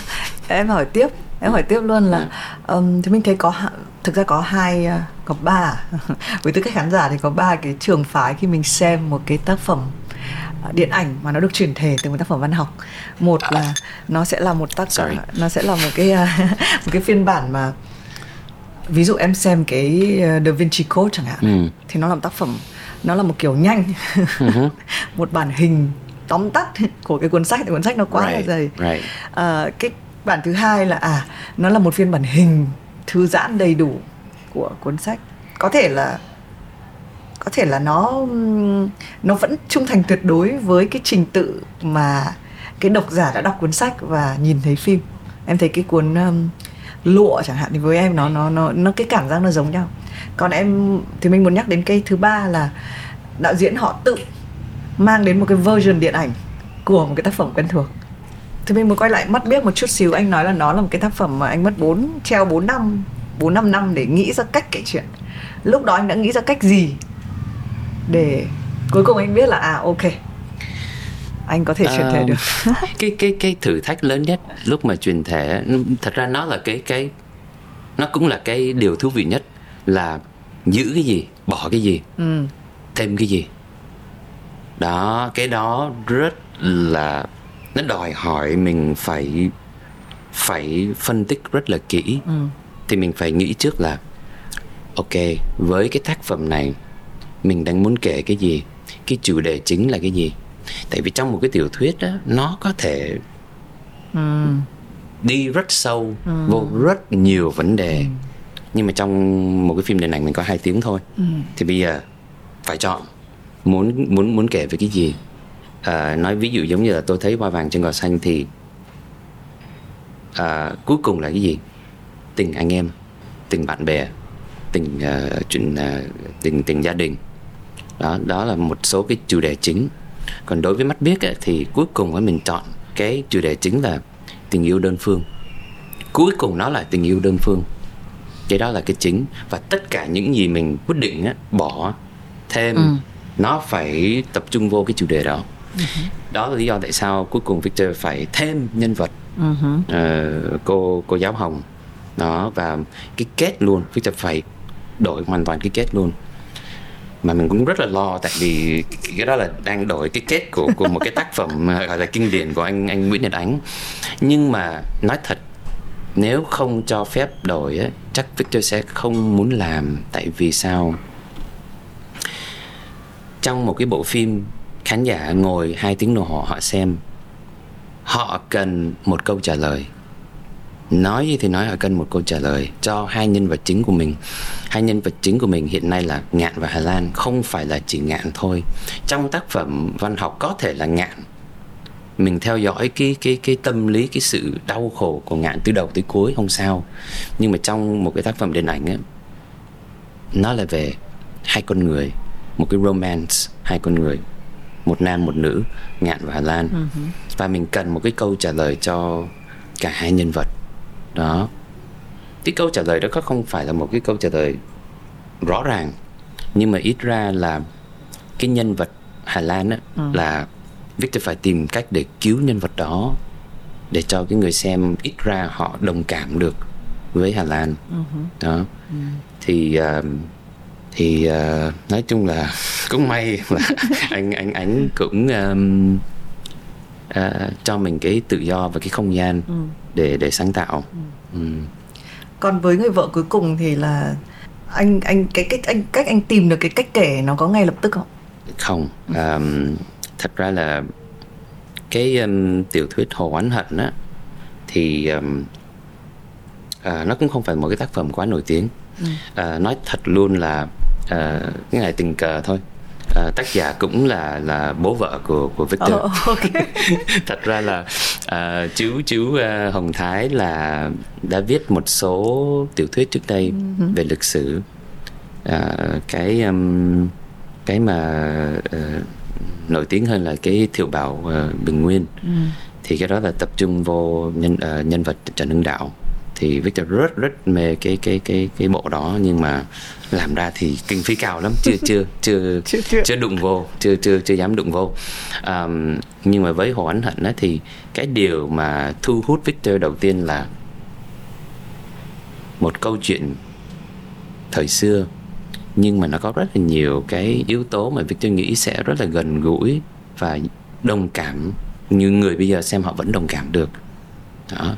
em hỏi tiếp em hỏi tiếp luôn là um, thì mình thấy có thực ra có hai uh, có ba với tư cách khán giả thì có ba cái trường phái khi mình xem một cái tác phẩm uh, điện ảnh mà nó được chuyển thể từ một tác phẩm văn học một là nó sẽ là một tác Sorry. nó sẽ là một cái uh, một cái phiên bản mà ví dụ em xem cái ờ, Da Vinci Code chẳng hạn ừ. thì nó là một tác phẩm nó là một kiểu nhanh uh-huh. một bản hình tóm tắt của cái cuốn sách thì cuốn sách nó quá right. là dày right. à, cái bản thứ hai là à nó là một phiên bản hình thư giãn đầy đủ của cuốn sách có thể là có thể là nó nó vẫn trung thành tuyệt đối với cái trình tự mà cái độc giả đã đọc cuốn sách và nhìn thấy phim em thấy cái cuốn um, lụa chẳng hạn thì với em nó nó nó nó cái cảm giác nó giống nhau còn em thì mình muốn nhắc đến cái thứ ba là đạo diễn họ tự mang đến một cái version điện ảnh của một cái tác phẩm quen thuộc thì mình muốn quay lại mắt biết một chút xíu anh nói là nó là một cái tác phẩm mà anh mất 4 treo 4 năm 4 5 năm để nghĩ ra cách kể chuyện. Lúc đó anh đã nghĩ ra cách gì để cuối cùng anh biết là à ok anh có thể truyền thể được cái cái cái thử thách lớn nhất lúc mà truyền thể thật ra nó là cái cái nó cũng là cái điều thú vị nhất là giữ cái gì bỏ cái gì ừ. thêm cái gì đó cái đó rất là nó đòi hỏi mình phải phải phân tích rất là kỹ ừ. thì mình phải nghĩ trước là ok với cái tác phẩm này mình đang muốn kể cái gì cái chủ đề chính là cái gì tại vì trong một cái tiểu thuyết đó nó có thể ừ. đi rất sâu ừ. vô rất nhiều vấn đề ừ. nhưng mà trong một cái phim điện ảnh mình có hai tiếng thôi ừ. thì bây giờ phải chọn muốn muốn muốn kể về cái gì? À, nói ví dụ giống như là tôi thấy hoa vàng trên cỏ xanh thì à, cuối cùng là cái gì? Tình anh em tình bạn bè tình uh, chuyện uh, tình tình gia đình. Đó đó là một số cái chủ đề chính. Còn đối với mắt biết ấy, thì cuối cùng mình chọn cái chủ đề chính là tình yêu đơn phương. Cuối cùng nó là tình yêu đơn phương. Cái đó là cái chính. Và tất cả những gì mình quyết định á, bỏ thêm ừ nó phải tập trung vô cái chủ đề đó. Uh-huh. đó là lý do tại sao cuối cùng Victor phải thêm nhân vật uh-huh. uh, cô cô giáo Hồng. Đó và cái kết luôn Victor phải đổi hoàn toàn cái kết luôn. Mà mình cũng rất là lo tại vì cái đó là đang đổi cái kết của của một cái tác phẩm gọi là kinh điển của anh anh Nguyễn Nhật Ánh. Nhưng mà nói thật nếu không cho phép đổi á chắc Victor sẽ không muốn làm. Tại vì sao trong một cái bộ phim, khán giả ngồi hai tiếng đồng hồ họ xem, họ cần một câu trả lời. Nói gì thì nói họ cần một câu trả lời cho hai nhân vật chính của mình. Hai nhân vật chính của mình hiện nay là ngạn và hà lan, không phải là chỉ ngạn thôi. Trong tác phẩm văn học có thể là ngạn. Mình theo dõi cái cái cái tâm lý, cái sự đau khổ của ngạn từ đầu tới cuối, không sao. Nhưng mà trong một cái tác phẩm điện ảnh á nó là về hai con người một cái romance hai con người một nam một nữ ngạn và hà lan uh-huh. và mình cần một cái câu trả lời cho cả hai nhân vật đó cái câu trả lời đó không phải là một cái câu trả lời rõ ràng nhưng mà ít ra là cái nhân vật Hà Lan á ừ. là Victor phải tìm cách để cứu nhân vật đó để cho cái người xem ít ra họ đồng cảm được với Hà Lan uh-huh. đó uh thì uh, thì uh, nói chung là cũng may là anh anh ánh cũng um, uh, cho mình cái tự do và cái không gian ừ. để để sáng tạo ừ. Ừ. còn với người vợ cuối cùng thì là anh anh cái cách anh cách anh tìm được cái cách kể nó có ngay lập tức không không um, thật ra là cái um, tiểu thuyết hồ oán hận á thì um, uh, nó cũng không phải một cái tác phẩm quá nổi tiếng ừ. uh, nói thật luôn là uh, cái này tình cờ thôi uh, tác giả cũng là là bố vợ của của Victor. Oh, okay. Thật ra là uh, chú chú uh, Hồng Thái là đã viết một số tiểu thuyết trước đây uh-huh. về lịch sử. Uh, cái um, cái mà uh, nổi tiếng hơn là cái thiệu bảo uh, bình nguyên uh-huh. thì cái đó là tập trung vô nhân uh, nhân vật Trần Hưng Đạo thì Victor rất rất mê cái cái cái cái bộ đó nhưng mà làm ra thì kinh phí cao lắm. Chưa chưa chưa chưa, chưa. chưa đụng vô chưa chưa chưa dám đụng vô. Um, nhưng mà với hồ ánh hận á thì cái điều mà thu hút Victor đầu tiên là một câu chuyện thời xưa nhưng mà nó có rất là nhiều cái yếu tố mà Victor nghĩ sẽ rất là gần gũi và đồng cảm như người bây giờ xem họ vẫn đồng cảm được. Đó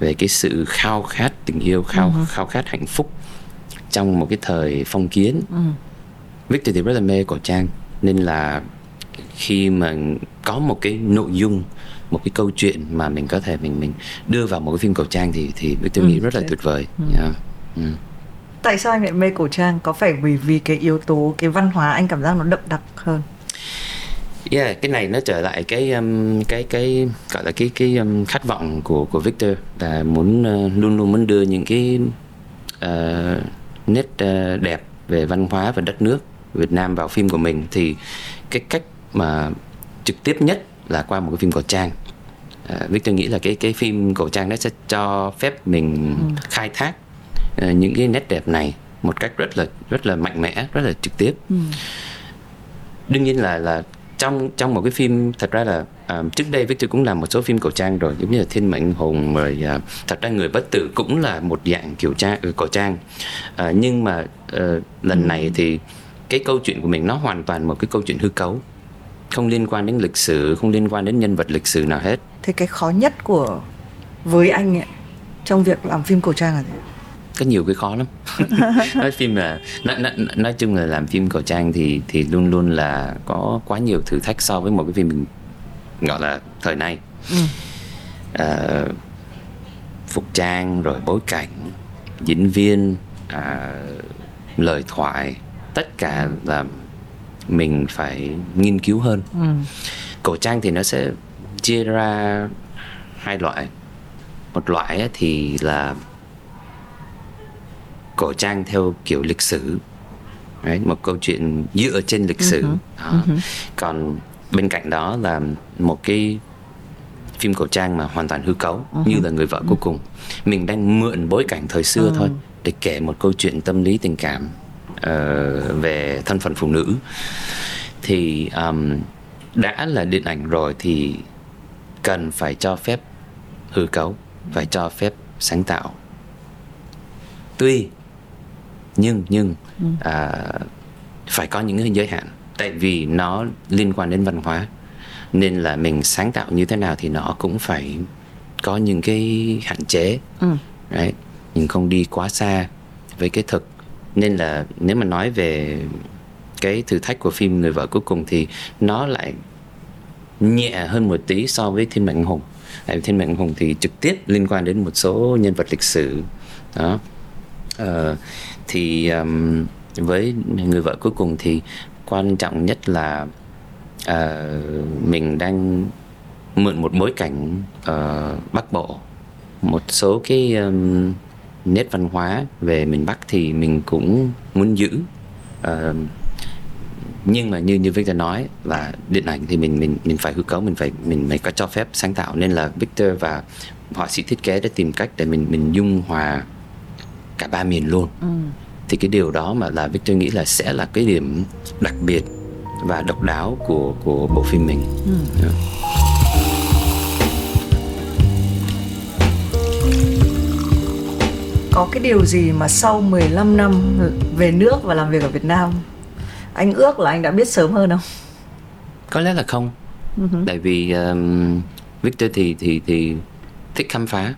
về cái sự khao khát tình yêu khao uh-huh. khao khát hạnh phúc trong một cái thời phong kiến uh-huh. Victor thì rất là mê cổ trang nên là khi mà có một cái nội dung một cái câu chuyện mà mình có thể mình mình đưa vào một cái phim cổ trang thì thì Victor ừ, nghĩ rất là tuyệt vời. Ừ. Yeah. Ừ. Tại sao anh lại mê cổ trang? Có phải vì vì cái yếu tố cái văn hóa anh cảm giác nó đậm đặc hơn? Yeah, cái này nó trở lại cái um, cái cái gọi là cái cái um, khát vọng của của Victor là muốn uh, luôn luôn muốn đưa những cái uh, nét uh, đẹp về văn hóa và đất nước Việt Nam vào phim của mình thì cái cách mà trực tiếp nhất là qua một cái phim cổ trang. Uh, Victor nghĩ là cái cái phim cổ trang nó sẽ cho phép mình ừ. khai thác uh, những cái nét đẹp này một cách rất là rất là mạnh mẽ rất là trực tiếp ừ. đương nhiên là là trong trong một cái phim thật ra là uh, trước đây Victor cũng làm một số phim cổ trang rồi giống như là Thiên mệnh hùng rồi uh, thật ra người bất tử cũng là một dạng kiểu trang ờ, cổ trang. Uh, nhưng mà uh, lần này thì cái câu chuyện của mình nó hoàn toàn một cái câu chuyện hư cấu. Không liên quan đến lịch sử không liên quan đến nhân vật lịch sử nào hết. Thế cái khó nhất của với anh ấy, trong việc làm phim cổ trang là gì? Có nhiều cái khó lắm nói phim là nói, nói, nói chung là làm phim cổ trang thì thì luôn luôn là có quá nhiều thử thách so với một cái phim mình gọi là thời nay ừ. à, phục trang rồi bối cảnh diễn viên à, lời thoại tất cả là mình phải nghiên cứu hơn ừ. cổ trang thì nó sẽ chia ra hai loại một loại thì là cổ trang theo kiểu lịch sử Đấy, một câu chuyện dựa trên lịch sử uh-huh. Đó. Uh-huh. còn bên cạnh đó là một cái phim cổ trang mà hoàn toàn hư cấu uh-huh. như là người vợ uh-huh. cuối cùng mình đang mượn bối cảnh thời xưa uh-huh. thôi để kể một câu chuyện tâm lý tình cảm uh, về thân phận phụ nữ thì um, đã là điện ảnh rồi thì cần phải cho phép hư cấu phải cho phép sáng tạo tuy nhưng nhưng ừ. à, phải có những cái giới hạn. Tại vì nó liên quan đến văn hóa. Nên là mình sáng tạo như thế nào thì nó cũng phải có những cái hạn chế. Ừ. đấy mình không đi quá xa với cái thực. Nên là nếu mà nói về cái thử thách của phim người vợ cuối cùng thì nó lại nhẹ hơn một tí so với thiên mệnh hùng. Tại vì thiên mệnh hùng thì trực tiếp liên quan đến một số nhân vật lịch sử. Đó ờ, thì um, với người vợ cuối cùng thì quan trọng nhất là uh, mình đang mượn một bối cảnh uh, bắc bộ. Một số cái um, nét văn hóa về miền bắc thì mình cũng muốn giữ. Uh, nhưng mà như như Victor nói là điện ảnh thì mình mình mình phải hư cấu mình phải mình phải có cho phép sáng tạo. Nên là Victor và họa sĩ thiết kế đã tìm cách để mình mình dung hòa cả ba miền luôn ừ. thì cái điều đó mà là Victor nghĩ là sẽ là cái điểm đặc biệt và độc đáo của của bộ phim mình ừ. yeah. có cái điều gì mà sau 15 năm về nước và làm việc ở Việt Nam anh ước là anh đã biết sớm hơn không? Có lẽ là không. Uh-huh. Tại vì um, Victor thì thì thì thích khám phá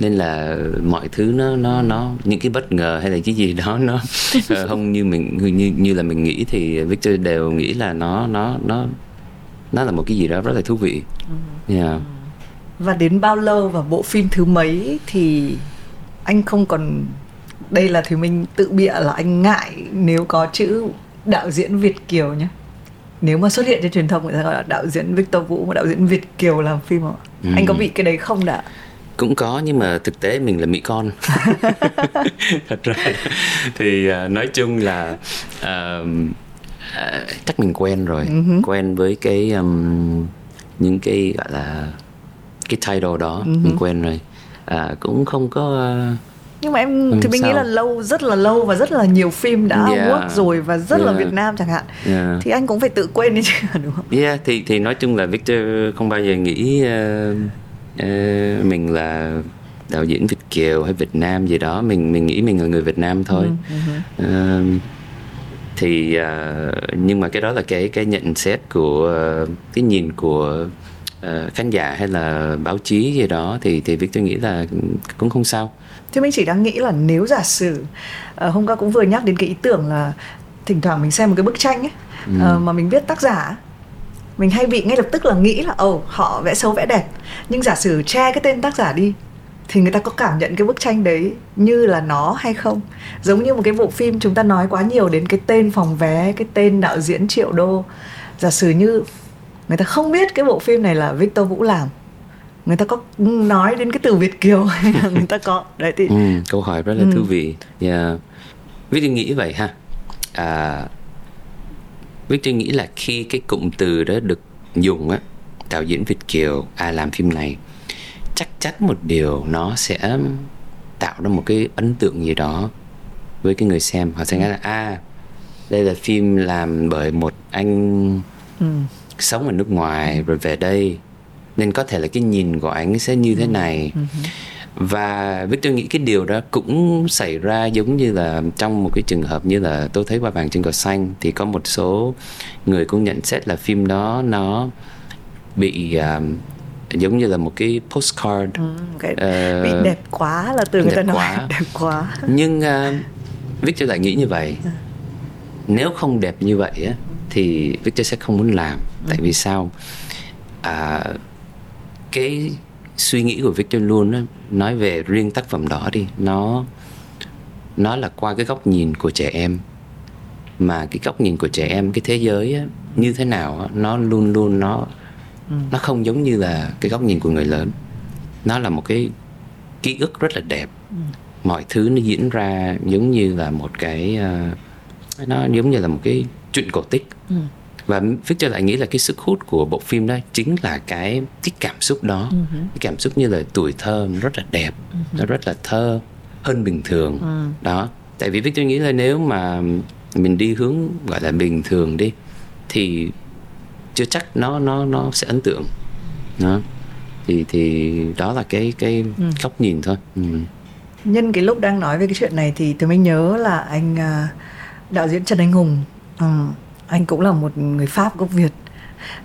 nên là mọi thứ nó nó nó những cái bất ngờ hay là cái gì đó nó không như mình như như là mình nghĩ thì Victor đều nghĩ là nó nó nó nó là một cái gì đó rất là thú vị. Uh-huh. Yeah. Và đến bao lâu và bộ phim thứ mấy thì anh không còn đây là thì mình tự bịa là anh ngại nếu có chữ đạo diễn Việt Kiều nhé nếu mà xuất hiện trên truyền thông người ta gọi là đạo diễn Victor Vũ và đạo diễn Việt Kiều làm phim không ừ. anh có bị cái đấy không đã cũng có nhưng mà thực tế mình là mỹ con thật ra thì uh, nói chung là uh, uh, chắc mình quen rồi uh-huh. quen với cái um, những cái gọi là cái title đó uh-huh. mình quen rồi uh, cũng không có uh, nhưng mà em ừ, thì mình nghĩ là lâu rất là lâu và rất là nhiều phim đã yeah. work rồi và rất yeah. là Việt Nam chẳng hạn yeah. thì anh cũng phải tự quên đi chứ đúng không? Yeah thì thì nói chung là Victor không bao giờ nghĩ uh, uh, mình là đạo diễn Việt kiều hay Việt Nam gì đó. Mình mình nghĩ mình là người Việt Nam thôi. Uh, uh, thì uh, nhưng mà cái đó là cái cái nhận xét của uh, cái nhìn của uh, khán giả hay là báo chí gì đó thì thì Victor nghĩ là cũng không sao. Thế mình chỉ đang nghĩ là nếu giả sử uh, hôm qua cũng vừa nhắc đến cái ý tưởng là thỉnh thoảng mình xem một cái bức tranh ấy ừ. uh, mà mình biết tác giả mình hay bị ngay lập tức là nghĩ là ồ oh, họ vẽ xấu vẽ đẹp. Nhưng giả sử che cái tên tác giả đi thì người ta có cảm nhận cái bức tranh đấy như là nó hay không? Giống như một cái bộ phim chúng ta nói quá nhiều đến cái tên phòng vé cái tên đạo diễn triệu đô. Giả sử như người ta không biết cái bộ phim này là Victor Vũ làm người ta có nói đến cái từ Việt kiều hay là người ta có? Đấy thì ừ, câu hỏi rất là ừ. thú vị. Yeah. Victor nghĩ vậy ha. À, Victor nghĩ là khi cái cụm từ đó được dùng á đạo diễn Việt kiều ai làm phim này chắc chắn một điều nó sẽ tạo ra một cái ấn tượng gì đó với cái người xem họ sẽ nghĩ là à đây là phim làm bởi một anh ừ. sống ở nước ngoài rồi về đây nên có thể là cái nhìn của anh sẽ như thế này ừ. Và Victor nghĩ cái điều đó cũng xảy ra giống như là trong một cái trường hợp như là tôi thấy qua vàng trên cỏ xanh thì có một số người cũng nhận xét là phim đó nó bị um, giống như là một cái postcard ừ, cái uh, bị đẹp quá là từ người ta nói quá. đẹp quá nhưng uh, Victor lại nghĩ như vậy ừ. nếu không đẹp như vậy á thì Victor sẽ không muốn làm ừ. tại vì sao à, cái suy nghĩ của Victor luôn nói về riêng tác phẩm đó đi nó nó là qua cái góc nhìn của trẻ em mà cái góc nhìn của trẻ em cái thế giới á, như thế nào á, nó luôn luôn nó ừ. nó không giống như là cái góc nhìn của người lớn nó là một cái ký ức rất là đẹp ừ. mọi thứ nó diễn ra giống như là một cái uh, nó giống như là một cái chuyện cổ tích ừ. Và Victor lại nghĩ là cái sức hút của bộ phim đó chính là cái cái cảm xúc đó. Uh cái cảm xúc như là tuổi thơ rất là đẹp uh nó rất là thơ hơn bình thường. Uh đó tại vì Victor nghĩ là nếu mà mình đi hướng gọi là bình thường đi thì chưa chắc nó nó nó sẽ ấn tượng. Đó thì thì đó là cái cái ừ. góc nhìn thôi. Ừ. nhân cái lúc đang nói về cái chuyện này thì tôi mới nhớ là anh à, đạo diễn Trần Anh Hùng ừ, anh cũng là một người Pháp gốc Việt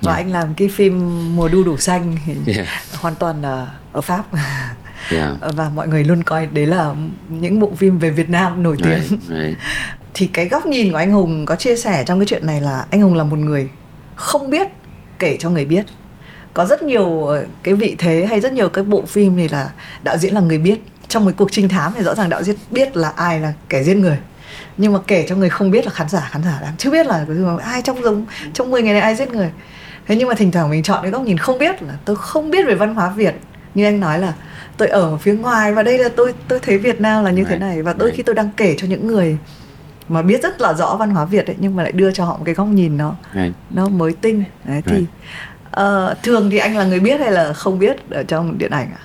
và yeah. anh làm cái phim mùa đu đủ xanh thì yeah. hoàn toàn là ở Pháp yeah. và mọi người luôn coi đấy là những bộ phim về Việt Nam nổi tiếng right, right. thì cái góc nhìn của anh Hùng có chia sẻ trong cái chuyện này là anh Hùng là một người không biết kể cho người biết có rất nhiều ờ, cái vị thế hay rất nhiều cái bộ phim thì là đạo diễn là người biết trong một cuộc trinh thám thì rõ ràng đạo diễn biết là ai là kẻ giết người nhưng mà kể cho người không biết là khán giả khán giả đang chưa biết là ai trong giống trong 10 ngày này ai giết người. Thế nhưng mà thỉnh thoảng mình chọn cái góc nhìn không biết là tôi không biết về văn hóa việt. Như anh nói là tôi ở phía ngoài và đây là tôi tôi thấy Việt Nam là như thế này. Và đôi khi tôi đang kể cho những người mà biết rất là rõ văn hóa Việt ấy nhưng mà lại đưa cho họ một cái góc nhìn nó right. nó mới tinh. Đấy thì uh, thường thì anh là người biết hay là không biết ở trong điện ảnh ạ?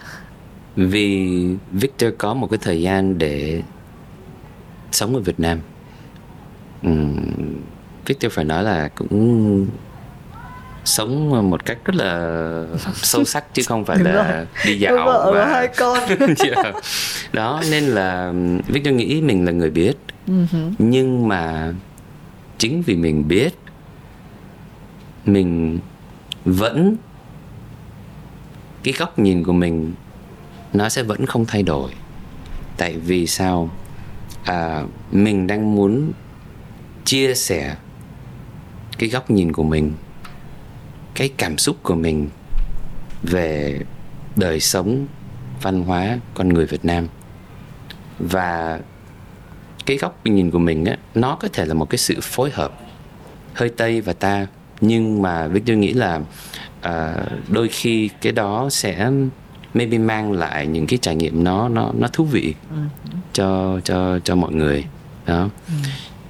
Vì Victor có một cái thời gian để sống ở Việt Nam. Um, Victor phải nói là cũng sống một cách rất là sâu sắc chứ không phải là đi dạo vợ và hai con yeah. đó nên là Victor nghĩ mình là người biết uh-huh. nhưng mà chính vì mình biết mình vẫn cái góc nhìn của mình nó sẽ vẫn không thay đổi tại vì sao à, mình đang muốn chia sẻ cái góc nhìn của mình cái cảm xúc của mình về đời sống văn hóa con người Việt Nam. Và cái góc nhìn của mình á nó có thể là một cái sự phối hợp hơi tây và ta nhưng mà Victor nghĩ là uh, đôi khi cái đó sẽ maybe mang lại những cái trải nghiệm nó nó nó thú vị cho cho cho mọi người. Đó.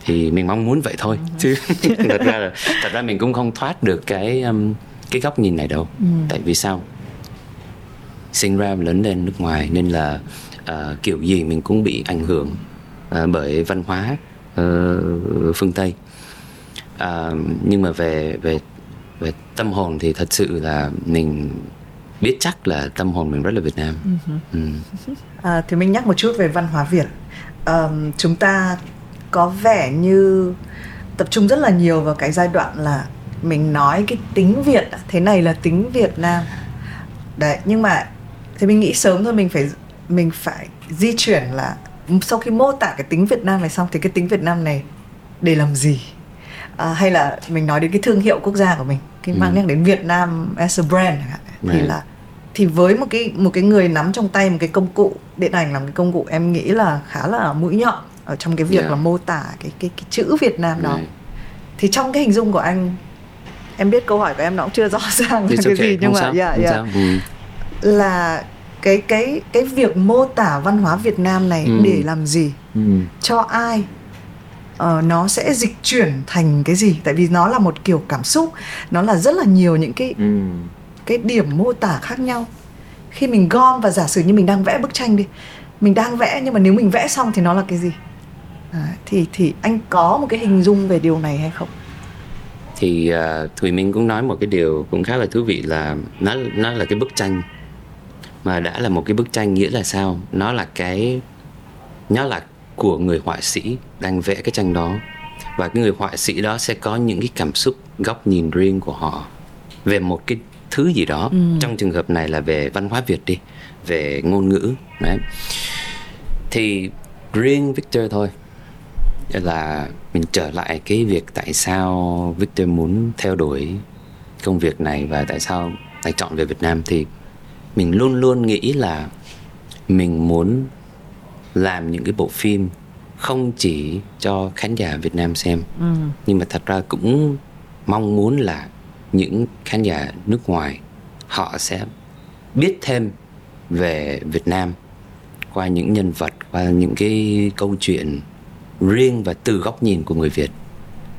Thì mình mong muốn vậy thôi chứ thật ra là thật ra mình cũng không thoát được cái um, cái góc nhìn này đâu. Ừ. tại vì sao? Sinh ra lớn lên nước ngoài nên là uh, kiểu gì mình cũng bị ảnh hưởng uh, bởi văn hóa uh, phương tây. À, nhưng mà về về về tâm hồn thì thật sự là mình biết chắc là tâm hồn mình rất là Việt Nam. Uh-huh. Ừ. À, thì mình nhắc một chút về văn hóa Việt. À, chúng ta có vẻ như tập trung rất là nhiều vào cái giai đoạn là mình nói cái tính Việt thế này là tính Việt Nam. Đấy, nhưng mà thì mình nghĩ sớm thôi mình phải mình phải di chuyển là sau khi mô tả cái tính Việt Nam này xong thì cái tính Việt Nam này để làm gì? à, hay là mình nói đến cái thương hiệu quốc gia của mình cái mang ừ. nhắc đến Việt Nam as a brand thì right. là thì với một cái một cái người nắm trong tay một cái công cụ điện ảnh làm cái công cụ em nghĩ là khá là mũi nhọn ở trong cái việc yeah. là mô tả cái cái cái chữ Việt Nam đó right. thì trong cái hình dung của anh em biết câu hỏi của em nó cũng chưa rõ ràng là cái gì nhưng mà yeah, yeah. Ừ. là cái cái cái việc mô tả văn hóa Việt Nam này ừ. để làm gì ừ. cho ai uh, nó sẽ dịch chuyển thành cái gì tại vì nó là một kiểu cảm xúc nó là rất là nhiều những cái ừ cái điểm mô tả khác nhau. Khi mình gom và giả sử như mình đang vẽ bức tranh đi mình đang vẽ nhưng mà nếu mình vẽ xong thì nó là cái gì? À, thì thì anh có một cái hình dung về điều này hay không? Thì uh, thùy minh cũng nói một cái điều cũng khá là thú vị là nó nó là cái bức tranh. Mà đã là một cái bức tranh nghĩa là sao? Nó là cái nó là của người họa sĩ đang vẽ cái tranh đó. Và cái người họa sĩ đó sẽ có những cái cảm xúc góc nhìn riêng của họ về một cái thứ gì đó. Ừ. trong trường hợp này là về văn hóa việt đi về ngôn ngữ đấy. Thì riêng victor thôi. Là mình trở lại cái việc tại sao victor muốn theo đuổi công việc này và tại sao lại chọn về việt nam. Thì mình luôn luôn nghĩ là mình muốn làm những cái bộ phim không chỉ cho khán giả Việt Nam xem. Ừ. nhưng mà thật ra cũng mong muốn là những khán giả nước ngoài họ sẽ biết thêm về Việt Nam qua những nhân vật qua những cái câu chuyện riêng và từ góc nhìn của người Việt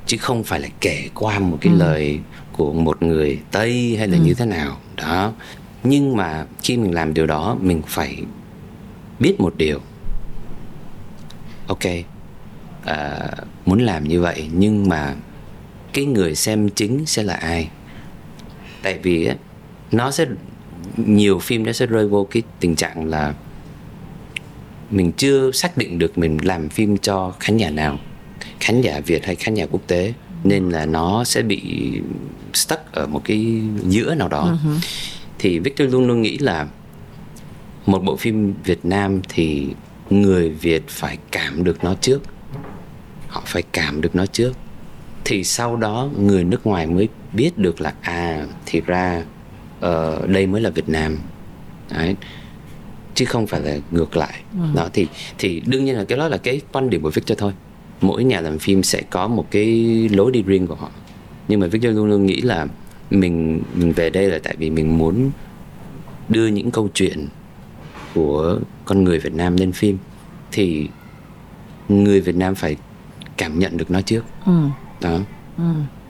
chứ không phải là kể qua một cái ừ. lời của một người Tây hay là ừ. như thế nào đó nhưng mà khi mình làm điều đó mình phải biết một điều ok à, muốn làm như vậy nhưng mà cái người xem chính sẽ là ai tại vì á nó sẽ nhiều phim nó sẽ rơi vô cái tình trạng là mình chưa xác định được mình làm phim cho khán giả nào khán giả việt hay khán giả quốc tế nên là nó sẽ bị stuck ở một cái giữa nào đó. Uh-huh. thì victor luôn luôn nghĩ là một bộ phim việt nam thì người việt phải cảm được nó trước. Họ phải cảm được nó trước thì sau đó người nước ngoài mới biết được là à thì ra uh, đây mới là Việt Nam. Đấy. Chứ không phải là ngược lại. Ừ. đó thì thì đương nhiên là cái đó là cái quan điểm của Victor thôi. Mỗi nhà làm phim sẽ có một cái lối đi riêng của họ. Nhưng mà Victor luôn luôn nghĩ là mình mình về đây là tại vì mình muốn đưa những câu chuyện của con người Việt Nam lên phim. Thì người Việt Nam phải cảm nhận được nó trước. Ừ. đó ừ.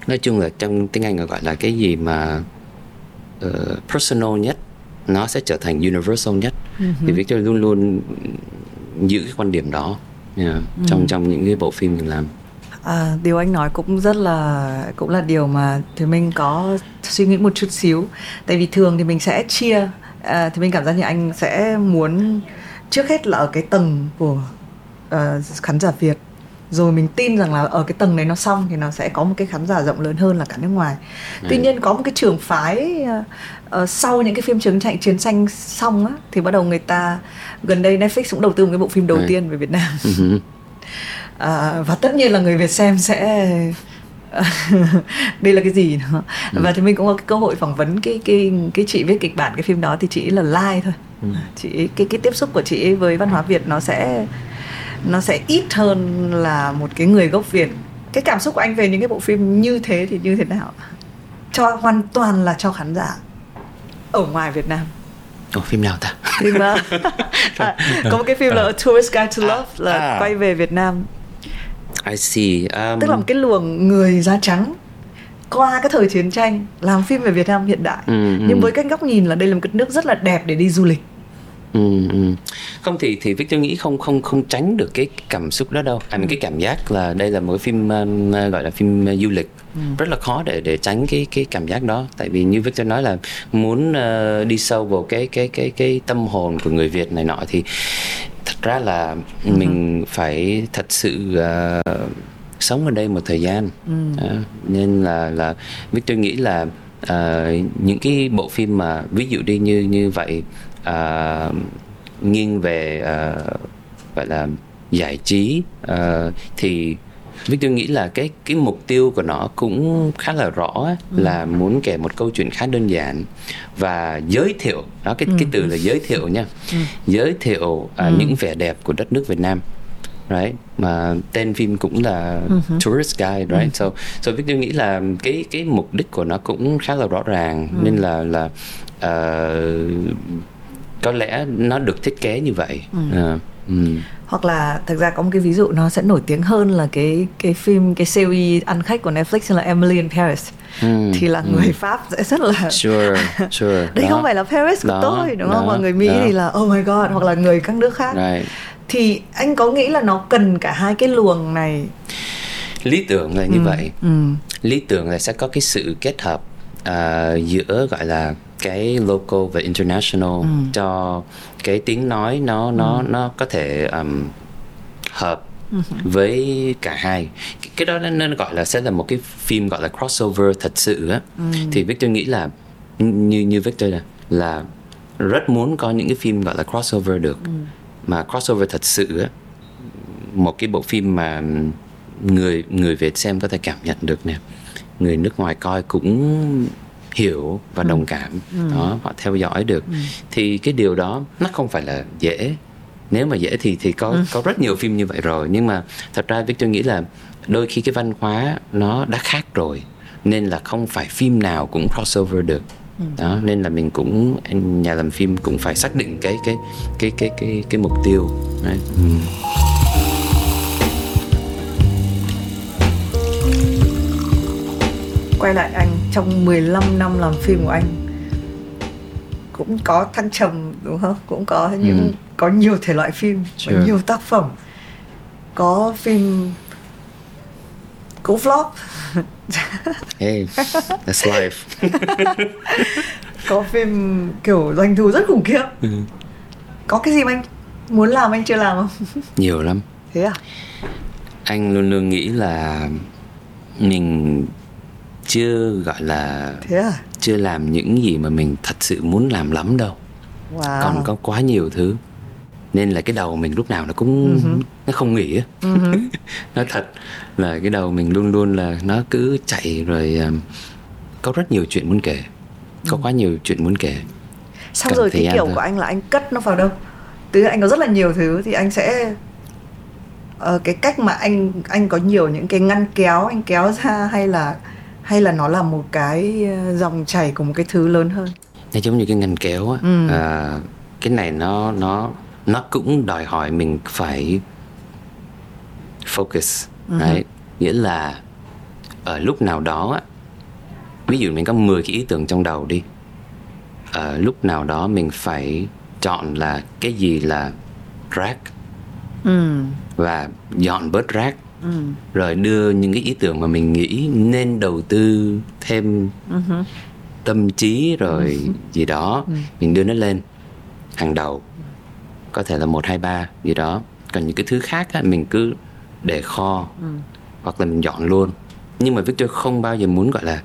nói chung là trong tiếng Anh gọi là cái gì mà uh, personal nhất nó sẽ trở thành universal nhất uh-huh. thì Victor luôn luôn giữ cái quan điểm đó yeah, uh-huh. trong trong những cái bộ phim mình làm À, điều anh nói cũng rất là cũng là điều mà thì mình có suy nghĩ một chút xíu tại vì thường thì mình sẽ chia à, thì mình cảm giác như anh sẽ muốn trước hết là ở cái tầng của uh, khán giả Việt rồi mình tin rằng là ở cái tầng này nó xong thì nó sẽ có một cái khán giả rộng lớn hơn là cả nước ngoài ừ. tuy nhiên có một cái trường phái uh, sau những cái phim chiến tranh chiến tranh xong á thì bắt đầu người ta gần đây Netflix cũng đầu tư một cái bộ phim đầu ừ. tiên về Việt Nam uh, và tất nhiên là người Việt xem sẽ đây là cái gì nữa ừ. và thì mình cũng có cái cơ hội phỏng vấn cái cái cái chị viết kịch bản cái phim đó thì chị là like thôi ừ. chị cái cái tiếp xúc của chị với văn hóa Việt nó sẽ nó sẽ ít hơn là một cái người gốc Việt cái cảm xúc của anh về những cái bộ phim như thế thì như thế nào cho hoàn toàn là cho khán giả ở ngoài Việt Nam Ồ, phim nào ta? Phim à, có một cái phim là A Tourist Guide to Love là à. quay về Việt Nam. I see. Um... Tức là một cái luồng người da trắng qua cái thời chiến tranh làm phim về Việt Nam hiện đại. Ừ, ừ. Nhưng với cái góc nhìn là đây là một cái nước rất là đẹp để đi du lịch Ừ, ừ. không thì thì Victor nghĩ không không không tránh được cái cảm xúc đó đâu mình ừ. cái cảm giác là đây là một cái phim uh, gọi là phim uh, du lịch ừ. rất là khó để để tránh cái cái cảm giác đó tại vì như Victor nói là muốn uh, đi sâu vào cái cái cái cái tâm hồn của người Việt này nọ thì thật ra là ừ. mình phải thật sự uh, sống ở đây một thời gian ừ. à, nên là là Victor nghĩ là uh, những cái bộ phim mà ví dụ đi như như vậy uh, nghiêng về uh, gọi là giải trí uh, thì Victor nghĩ là cái cái mục tiêu của nó cũng khá là rõ ừ. là muốn kể một câu chuyện khá đơn giản và giới thiệu đó cái ừ. cái từ là giới thiệu nha ừ. giới thiệu uh, ừ. những vẻ đẹp của đất nước Việt Nam right mà tên phim cũng là uh-huh. tourist guide right uh-huh. so so Victor nghĩ là cái cái mục đích của nó cũng khá là rõ ràng uh-huh. nên là là uh, có lẽ nó được thiết kế như vậy ừ. À, ừ. hoặc là thực ra có một cái ví dụ nó sẽ nổi tiếng hơn là cái cái phim cái series ăn khách của Netflix là Emily in Paris ừ, thì là ừ. người Pháp sẽ rất là sure sure đây đó. không phải là Paris của đó, tôi đúng đó, không và người Mỹ đó. thì là oh my god hoặc là người các nước khác right. thì anh có nghĩ là nó cần cả hai cái luồng này lý tưởng là như ừ. vậy ừ. lý tưởng là sẽ có cái sự kết hợp uh, giữa gọi là cái local và international ừ. cho cái tiếng nói nó nó ừ. nó có thể um, hợp uh với cả hai. Cái đó nó gọi là sẽ là một cái phim gọi là crossover thật sự á. Uh thì Victor nghĩ là như như Victor là là rất muốn có những cái phim gọi là crossover được. Uh mà crossover thật sự á một cái bộ phim mà người người Việt xem có thể cảm nhận được nè. Người nước ngoài coi cũng hiểu và đồng ừ. cảm ừ. đó họ theo dõi được ừ. thì cái điều đó nó không phải là dễ nếu mà dễ thì thì có ừ. có rất nhiều phim như vậy rồi nhưng mà thật ra Victor nghĩ là đôi khi cái văn hóa nó đã khác rồi nên là không phải phim nào cũng crossover được ừ. đó nên là mình cũng nhà làm phim cũng phải xác định cái cái cái cái cái cái mục tiêu đấy. Ừ. quay lại anh trong 15 năm làm phim của anh. Cũng có thăng trầm đúng không? Cũng có những ừ. có nhiều thể loại phim sure. nhiều tác phẩm. Có phim cũng flop hey that's life. Có phim kiểu doanh thu rất khủng khiếp. Ừ. có cái gì mà anh muốn làm anh chưa làm không? Nhiều lắm. Thế à? Anh luôn luôn nghĩ là mình chưa gọi là Thế à? chưa làm những gì mà mình thật sự muốn làm lắm đâu wow. còn có quá nhiều thứ nên là cái đầu mình lúc nào nó cũng uh-huh. nó không nghỉ á uh-huh. nó thật là cái đầu mình luôn luôn là nó cứ chạy rồi um, có rất nhiều chuyện muốn kể có uh-huh. quá nhiều chuyện muốn kể xong Cần rồi cái kiểu thôi. của anh là anh cất nó vào đâu từ anh có rất là nhiều thứ thì anh sẽ uh, cái cách mà anh anh có nhiều những cái ngăn kéo anh kéo ra hay là hay là nó là một cái ờ, dòng chảy của một cái thứ lớn hơn nó giống như cái ngành kéo á ừ. à, cái này nó nó nó cũng đòi hỏi mình phải focus uh-huh. đấy nghĩa là ở lúc nào đó á ví dụ mình có 10 cái ý tưởng trong đầu đi ở lúc nào đó mình phải chọn là cái gì là rác ừ. và dọn bớt rác ừ. rồi đưa những cái ý tưởng mà mình nghĩ nên đầu tư thêm uh-huh. tâm trí rồi uh-huh. gì đó uh-huh. mình đưa nó lên hàng đầu có thể là một hai ba gì đó còn những cái thứ khác á, mình cứ để kho uh-huh. hoặc là mình dọn luôn nhưng mà Victor không bao giờ muốn gọi là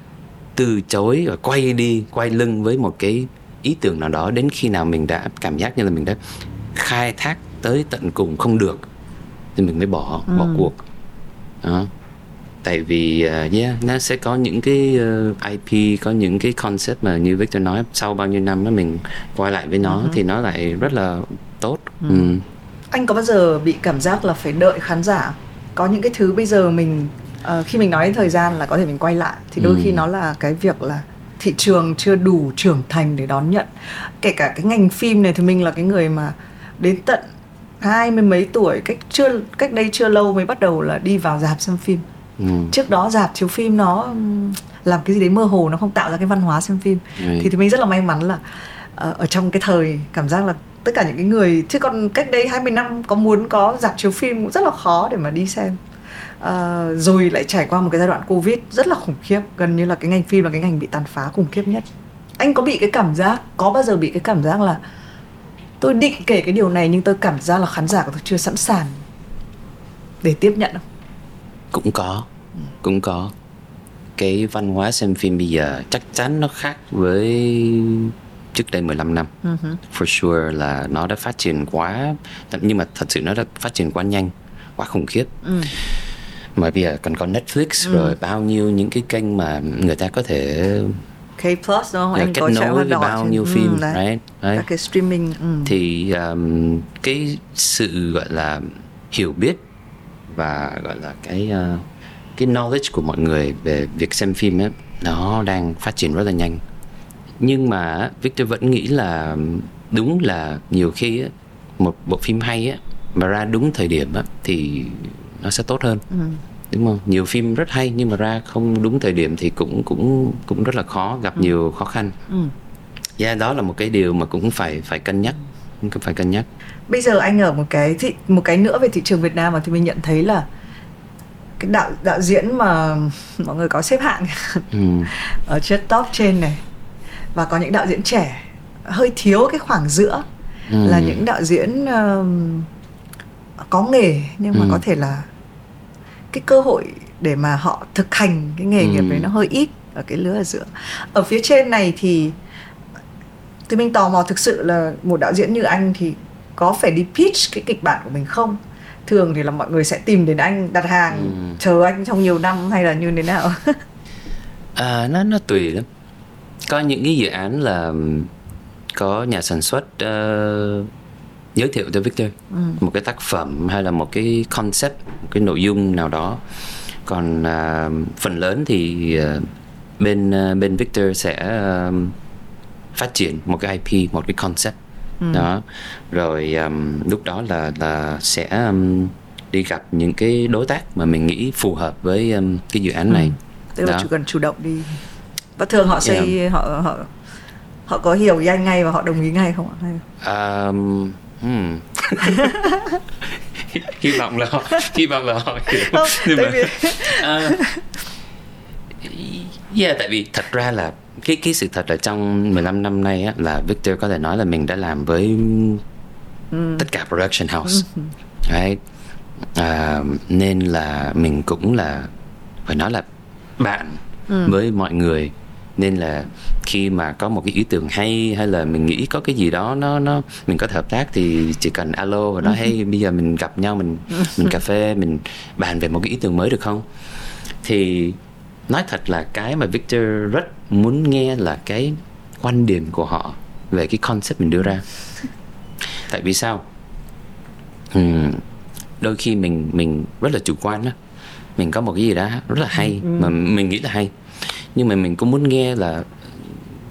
từ chối và quay đi quay lưng với một cái ý tưởng nào đó đến khi nào mình đã cảm giác như là mình đã khai thác tới tận cùng không được thì mình mới bỏ ừ. bỏ cuộc đó tại vì uh, yeah nó sẽ có những cái uh, ờ, IP có những cái concept mà như Victor nói sau bao nhiêu năm đó mình quay lại với nó uh-huh. thì nó lại rất là tốt uh-huh. ừ. anh có bao giờ bị cảm giác là phải đợi khán giả có những cái thứ bây giờ mình uh, khi mình nói đến thời gian là có thể mình quay lại thì đôi ừ. khi nó là cái việc là thị trường chưa đủ trưởng thành để đón nhận kể cả cái ngành phim này thì mình là cái người mà đến tận hai mươi mấy tuổi cách chưa cách đây chưa lâu mới bắt đầu là đi vào dạp xem phim. Ừ. trước đó dạp chiếu phim nó làm cái gì đấy mơ hồ nó không tạo ra cái văn hóa xem phim. Thì thì mình rất là may mắn là uh, ở trong cái thời cảm giác là tất cả những cái người chứ còn cách đây 20 năm có muốn có dạp chiếu phim cũng rất là khó để mà đi xem. Uh, rồi lại trải qua một cái giai đoạn covid rất là khủng khiếp gần như là cái ngành phim là cái ngành bị tàn phá khủng khiếp nhất. Anh có bị cái cảm giác có bao giờ bị cái cảm giác là tôi định kể cái điều này nhưng tôi cảm giác là khán giả của tôi chưa sẵn sàng để tiếp nhận không cũng có cũng có cái văn hóa xem phim bây giờ chắc chắn nó khác với trước đây 15 năm uh-huh. for sure là nó đã phát triển quá nhưng mà thật sự nó đã phát triển quá nhanh quá khủng khiếp uh. mà bây giờ còn có Netflix uh. rồi bao nhiêu những cái kênh mà người ta có thể K Plus đúng không? Anh kết nối với bao nhiêu ừ, phim, đấy. Right? đấy. Các cái streaming. Ừ. Thì um, cái sự gọi là hiểu biết và gọi là cái uh, cái knowledge của mọi người về việc xem phim ấy nó đang phát triển rất là nhanh. Nhưng mà Victor vẫn nghĩ là đúng là nhiều khi ấy, một bộ phim hay ấy, mà ra đúng thời điểm ấy, thì nó sẽ tốt hơn. Ừ. đúng không nhiều phim rất hay nhưng mà ra không đúng thời điểm thì cũng cũng cũng rất là khó gặp ừ. nhiều khó khăn ừ. yeah, đó là một cái điều mà cũng phải phải cân nhắc cũng phải cân nhắc bây giờ anh ở một cái thị một cái nữa về thị trường Việt Nam mà thì mình nhận thấy là cái đạo đạo diễn mà mọi người có xếp hạng ừ. ở trên top trên này và có những đạo diễn trẻ hơi thiếu cái khoảng giữa ừ. là những đạo diễn uh, có nghề nhưng mà ừ. có thể là cái cơ hội để mà họ thực hành cái nghề ừ. nghiệp đấy nó hơi ít ở cái lứa ở giữa ở phía trên này thì thì mình tò mò thực sự là một đạo diễn như anh thì có phải đi pitch cái kịch bản của mình không thường thì là mọi người sẽ tìm đến anh đặt hàng ừ. chờ anh trong nhiều năm hay là như thế nào à, nó nó tùy lắm có những cái dự án là có nhà sản xuất uh, giới thiệu cho Victor ừ. một cái tác phẩm hay là một cái concept một cái nội dung nào đó còn uh, phần lớn thì uh, bên uh, bên Victor sẽ uh, phát triển một cái IP một cái concept ừ. đó rồi um, lúc đó là là sẽ um, đi gặp những cái đối tác mà mình nghĩ phù hợp với um, cái dự án ừ. này tức là chỉ cần chủ động đi và thường họ sẽ yeah. họ họ họ có hiểu nhanh ngay và họ đồng ý ngay không ạ um, hmm. hy vọng là họ hy vọng là họ hiểu không, nhưng mà vì... uh, yeah tại vì thật ra là cái cái sự thật là trong 15 năm nay á, là Victor có thể nói là mình đã làm với mm. tất cả production house mm. right? à, nên là mình cũng là phải nói là bạn mm. với mọi người nên là khi mà có một cái ý tưởng hay hay là mình nghĩ có cái gì đó nó nó mình có thể hợp tác thì chỉ cần alo và nói hey bây giờ mình gặp nhau mình mình cà phê mình bàn về một cái ý tưởng mới được không? Thì nói thật là cái mà Victor rất muốn nghe là cái quan điểm của họ về cái concept mình đưa ra. Tại vì sao? Uhm, đôi khi mình mình rất là chủ quan á. Mình có một cái gì đó rất là hay ừ. mà mình nghĩ là hay nhưng mà mình cũng muốn nghe là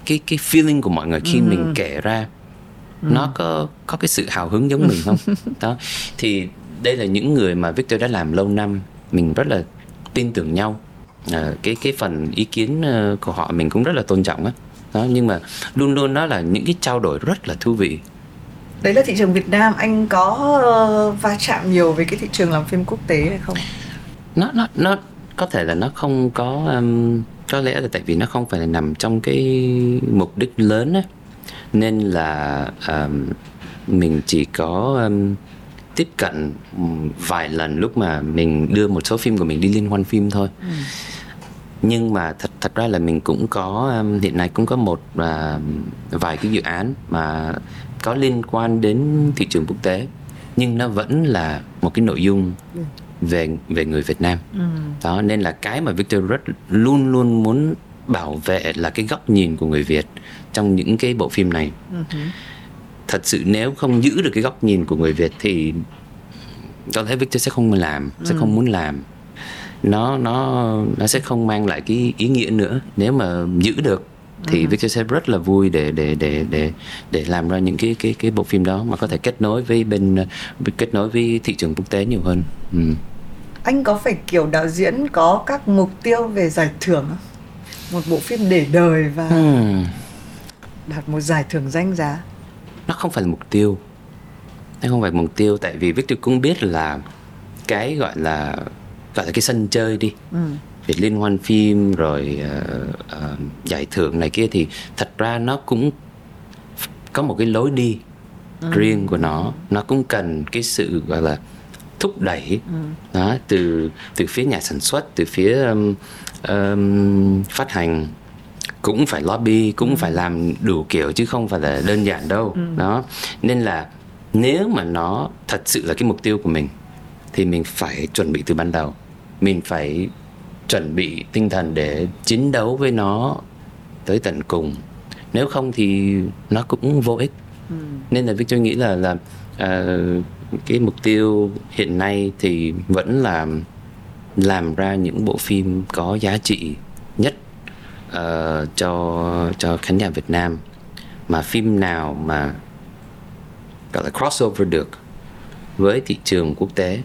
cái cái feeling của mọi người khi ừ. mình kể ra ừ. nó có có cái sự hào hứng giống mình không? Đó. Thì đây là những người mà Victor đã làm lâu năm mình rất là tin tưởng nhau. À, cái cái phần ý kiến ờ, của họ mình cũng rất là tôn trọng á. Đó nhưng mà luôn luôn đó là những cái trao đổi rất là thú vị. Đấy là thị trường Việt Nam anh có uh, va chạm nhiều với cái thị trường làm phim quốc tế hay không? Nó nó nó có thể là nó không có um, có lẽ là tại vì nó không phải là nằm trong cái mục đích lớn á nên là um, mình chỉ có um, tiếp cận vài lần lúc mà mình đưa một số phim của mình đi liên hoan phim thôi ừ. nhưng mà thật thật ra là mình cũng có um, hiện nay cũng có một uh, vài cái dự án mà có liên quan đến thị trường quốc tế nhưng nó vẫn là một cái nội dung ừ. Về về người Việt Nam ừ. đó nên là cái mà Victor rất luôn luôn muốn bảo vệ là cái góc nhìn của người Việt trong những cái bộ phim này ừ thật sự nếu không giữ được cái góc nhìn của người Việt thì tôi thấy Victor sẽ không làm sẽ ừ. không muốn làm nó nó nó sẽ không mang lại cái ý nghĩa nữa nếu mà giữ được thì ừ. Victor sẽ rất là vui để để để để để làm ra những cái cái cái bộ phim đó mà có thể kết nối với bên kết nối với thị trường quốc tế nhiều hơn. Ừ. Anh có phải kiểu đạo diễn có các mục tiêu về giải thưởng không? Một bộ phim để đời và ừ. đạt một giải thưởng danh giá nó không phải là mục tiêu nó không phải mục tiêu tại vì Victor cũng biết là cái gọi là gọi là cái sân chơi đi ừ. việc liên hoan phim rồi uh, uh, giải thưởng này kia thì thật ra nó cũng có một cái lối đi ừ. riêng của nó nó cũng cần cái sự gọi là thúc đẩy ừ. đó từ từ phía nhà sản xuất từ phía um, um, phát hành cũng phải lobby cũng ừ. phải làm đủ kiểu chứ không phải là đơn giản đâu ừ. đó nên là nếu mà nó thật sự là cái mục tiêu của mình thì mình phải chuẩn bị từ ban đầu mình phải chuẩn bị tinh thần để chiến đấu với nó tới tận cùng nếu không thì nó cũng vô ích ừ. nên là Victor nghĩ là là uh, cái mục tiêu hiện nay thì vẫn là làm ra những bộ phim có giá trị nhất uh, cho cho khán giả Việt Nam mà phim nào mà gọi là crossover được với thị trường quốc tế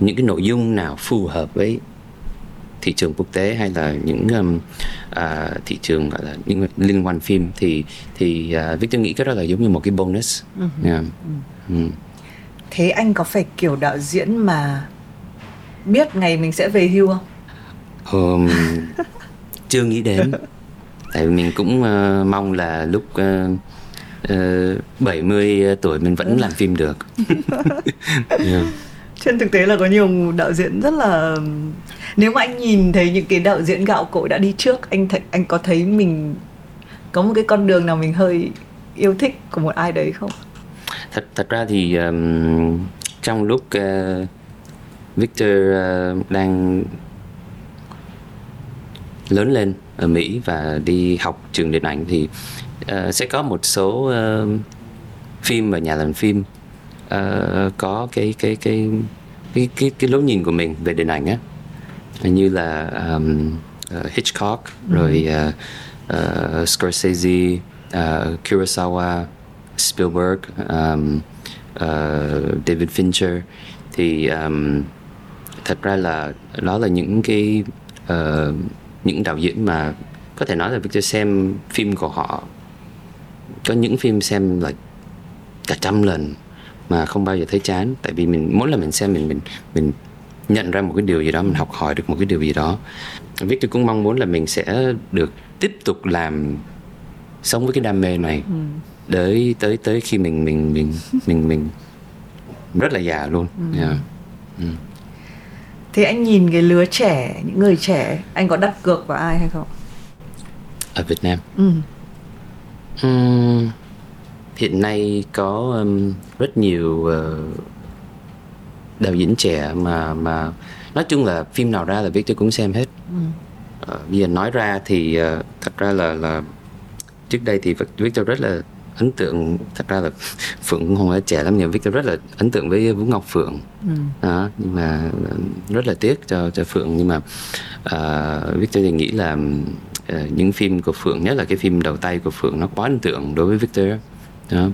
những cái nội dung nào phù hợp với thị trường quốc tế hay là những um, uh, thị trường gọi là những liên quan phim thì thì uh, Victor nghĩ cái đó là giống như một cái bonus. Uh-huh. Yeah. Uh-huh. Thế anh có phải kiểu đạo diễn mà biết ngày mình sẽ về hưu không? Um, chưa nghĩ đến. Tại vì mình cũng uh, mong là lúc uh, uh, 70 tuổi mình vẫn làm phim được. yeah trên thực tế là có nhiều đạo diễn rất là nếu mà anh nhìn thấy những cái đạo diễn gạo cội đã đi trước anh thấy anh có thấy mình có một cái con đường nào mình hơi yêu thích của một ai đấy không thật thật ra thì um, trong lúc uh, Victor uh, đang lớn lên ở Mỹ và đi học trường điện ảnh thì uh, sẽ có một số uh, phim và nhà làm phim uh, có cái cái cái cái cái cái lối nhìn của mình về điện ảnh á như là um, uh, Hitchcock ừ. rồi uh, uh, Scorsese, uh, Kurosawa, Spielberg, um, uh, David Fincher. Thì um, thật ra là đó là những cái uh, những đạo diễn mà có thể nói là Victor xem phim của họ có những phim xem là cả trăm lần mà không bao giờ thấy chán. Tại vì mình mỗi lần mình xem mình mình mình nhận ra một cái điều gì đó mình học hỏi được một cái điều gì đó. Victor cũng mong muốn là mình sẽ được tiếp tục làm sống với cái đam mê này. Ừ tới tới tới khi mình mình mình mình mình rất là già luôn ừ. Yeah. Ừ. Thì anh nhìn cái lứa trẻ những người trẻ anh có đặt cược vào ai hay không? Ở Việt Nam. Ừ. Uhm, hiện nay có um, rất nhiều uh, đạo diễn trẻ mà mà nói chung là phim nào ra là Victor cũng xem hết. Ừ. Uh, bây giờ nói ra thì uh, thật ra là là trước đây thì Victor rất là ấn tượng thật ra là phượng không phải trẻ lắm nhưng Victor rất là ấn tượng với vũ ngọc phượng. Ừ. đó nhưng mà rất là tiếc cho cho phượng. Nhưng mà uh, Victor thì nghĩ là uh, những phim của phượng nhất là cái phim đầu tay của phượng nó quá ấn tượng đối với Victor. Đó.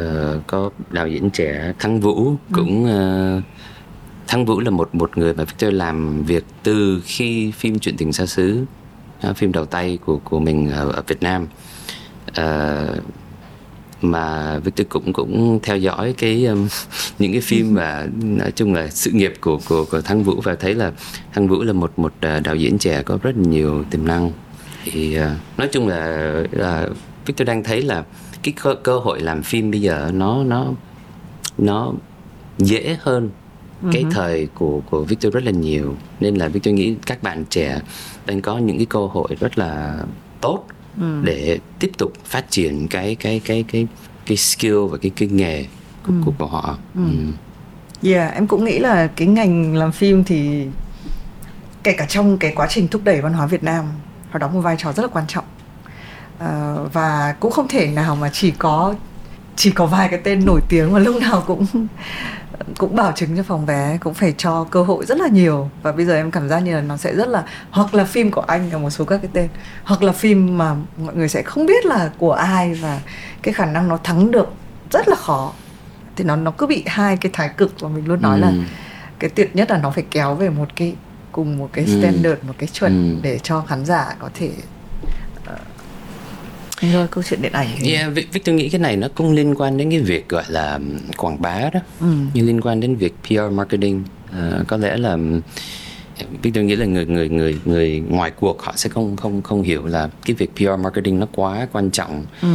Uh, có đạo diễn trẻ thắng vũ ừ. cũng uh, thắng vũ là một một người mà Victor làm việc từ khi phim chuyện tình xa xứ uh, phim đầu tay của của mình ở, ở Việt Nam. Uh, mà Victor cũng cũng theo dõi cái um, những cái phim và nói chung là sự nghiệp của của của Thăng Vũ và thấy là Thăng Vũ là một một đạo diễn trẻ có rất nhiều tiềm năng. Thì uh, nói chung là là Victor đang thấy là cái cơ, cơ hội làm phim bây giờ nó nó nó dễ hơn uh-huh. cái thời của của Victor rất là nhiều. Nên là Victor nghĩ các bạn trẻ đang có những cái cơ hội rất là tốt ừ. để tiếp tục phát triển cái cái cái cái cái skill và cái cái nghề của, ừ. của họ. Ừ. Ừ. Yeah, em cũng nghĩ là cái ngành làm phim thì kể cả trong cái quá trình thúc đẩy văn hóa Việt Nam nó đóng một vai trò rất là quan trọng uh, và cũng không thể nào mà chỉ có chỉ có vài cái tên nổi tiếng mà lúc nào cũng cũng bảo chứng cho phòng vé cũng phải cho cơ hội rất là nhiều và bây giờ em cảm giác như là nó sẽ rất là hoặc là phim của anh và một số các cái tên hoặc là phim mà mọi người sẽ không biết là của ai và cái khả năng nó thắng được rất là khó thì nó nó cứ bị hai cái thái cực và mình luôn nói ừ. là cái tuyệt nhất là nó phải kéo về một cái cùng một cái ừ. standard ừ. một cái chuẩn ừ. để cho khán giả có thể rồi câu chuyện điện ảnh yeah, Victor nghĩ cái này nó cũng liên quan đến cái việc gọi là quảng bá đó ừ. như liên quan đến việc PR marketing uh, có lẽ là Victor nghĩ là người người người người ngoài cuộc họ sẽ không không không hiểu là cái việc PR marketing nó quá quan trọng ừ.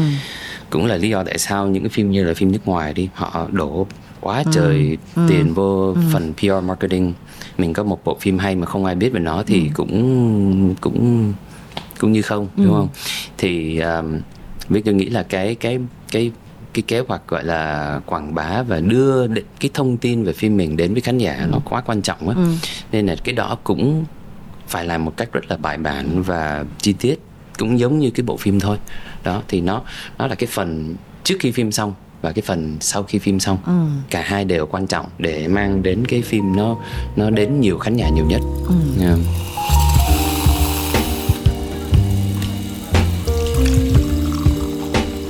cũng là lý do tại sao những cái phim như là phim nước ngoài đi họ đổ quá ừ. trời ừ. tiền vô ừ. phần PR marketing mình có một bộ phim hay mà không ai biết về nó thì ừ. cũng cũng cũng như không đúng ừ. không thì um, Victor nghĩ là cái cái cái cái kế hoạch gọi là quảng bá và đưa cái thông tin về phim mình đến với khán giả ừ. nó quá quan trọng á ừ. nên là cái đó cũng phải làm một cách rất là bài bản và chi tiết cũng giống như cái bộ phim thôi đó thì nó nó là cái phần trước khi phim xong và cái phần sau khi phim xong ừ. cả hai đều quan trọng để mang đến cái phim nó nó đến nhiều khán giả nhiều nhất ừ. yeah.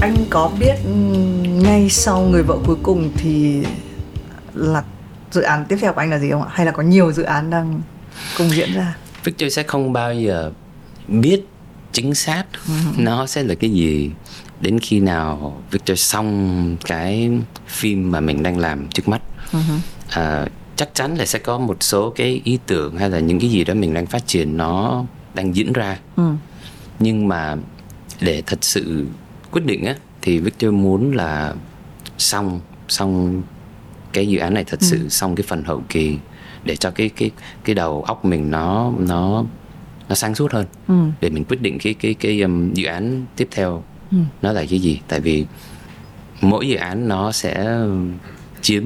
Anh có biết ngay sau người vợ cuối cùng thì là dự án tiếp theo của anh là gì không ạ? Hay là có nhiều dự án đang cùng diễn ra? Victor sẽ không bao giờ biết chính xác uh-huh. nó sẽ là cái gì. Đến khi nào Victor xong cái phim mà mình đang làm trước mắt uh-huh. à, chắc chắn là sẽ có một số cái ý tưởng hay là những cái gì đó mình đang phát triển nó đang diễn ra. Uh nhưng mà để thật sự quyết định á thì Victor muốn là xong xong cái dự án này thật ừ. sự xong cái phần hậu kỳ để cho cái cái cái đầu óc mình nó nó nó sáng suốt hơn ừ. để mình quyết định cái cái cái um, dự án tiếp theo ừ. nó là cái gì tại vì mỗi dự án nó sẽ chiếm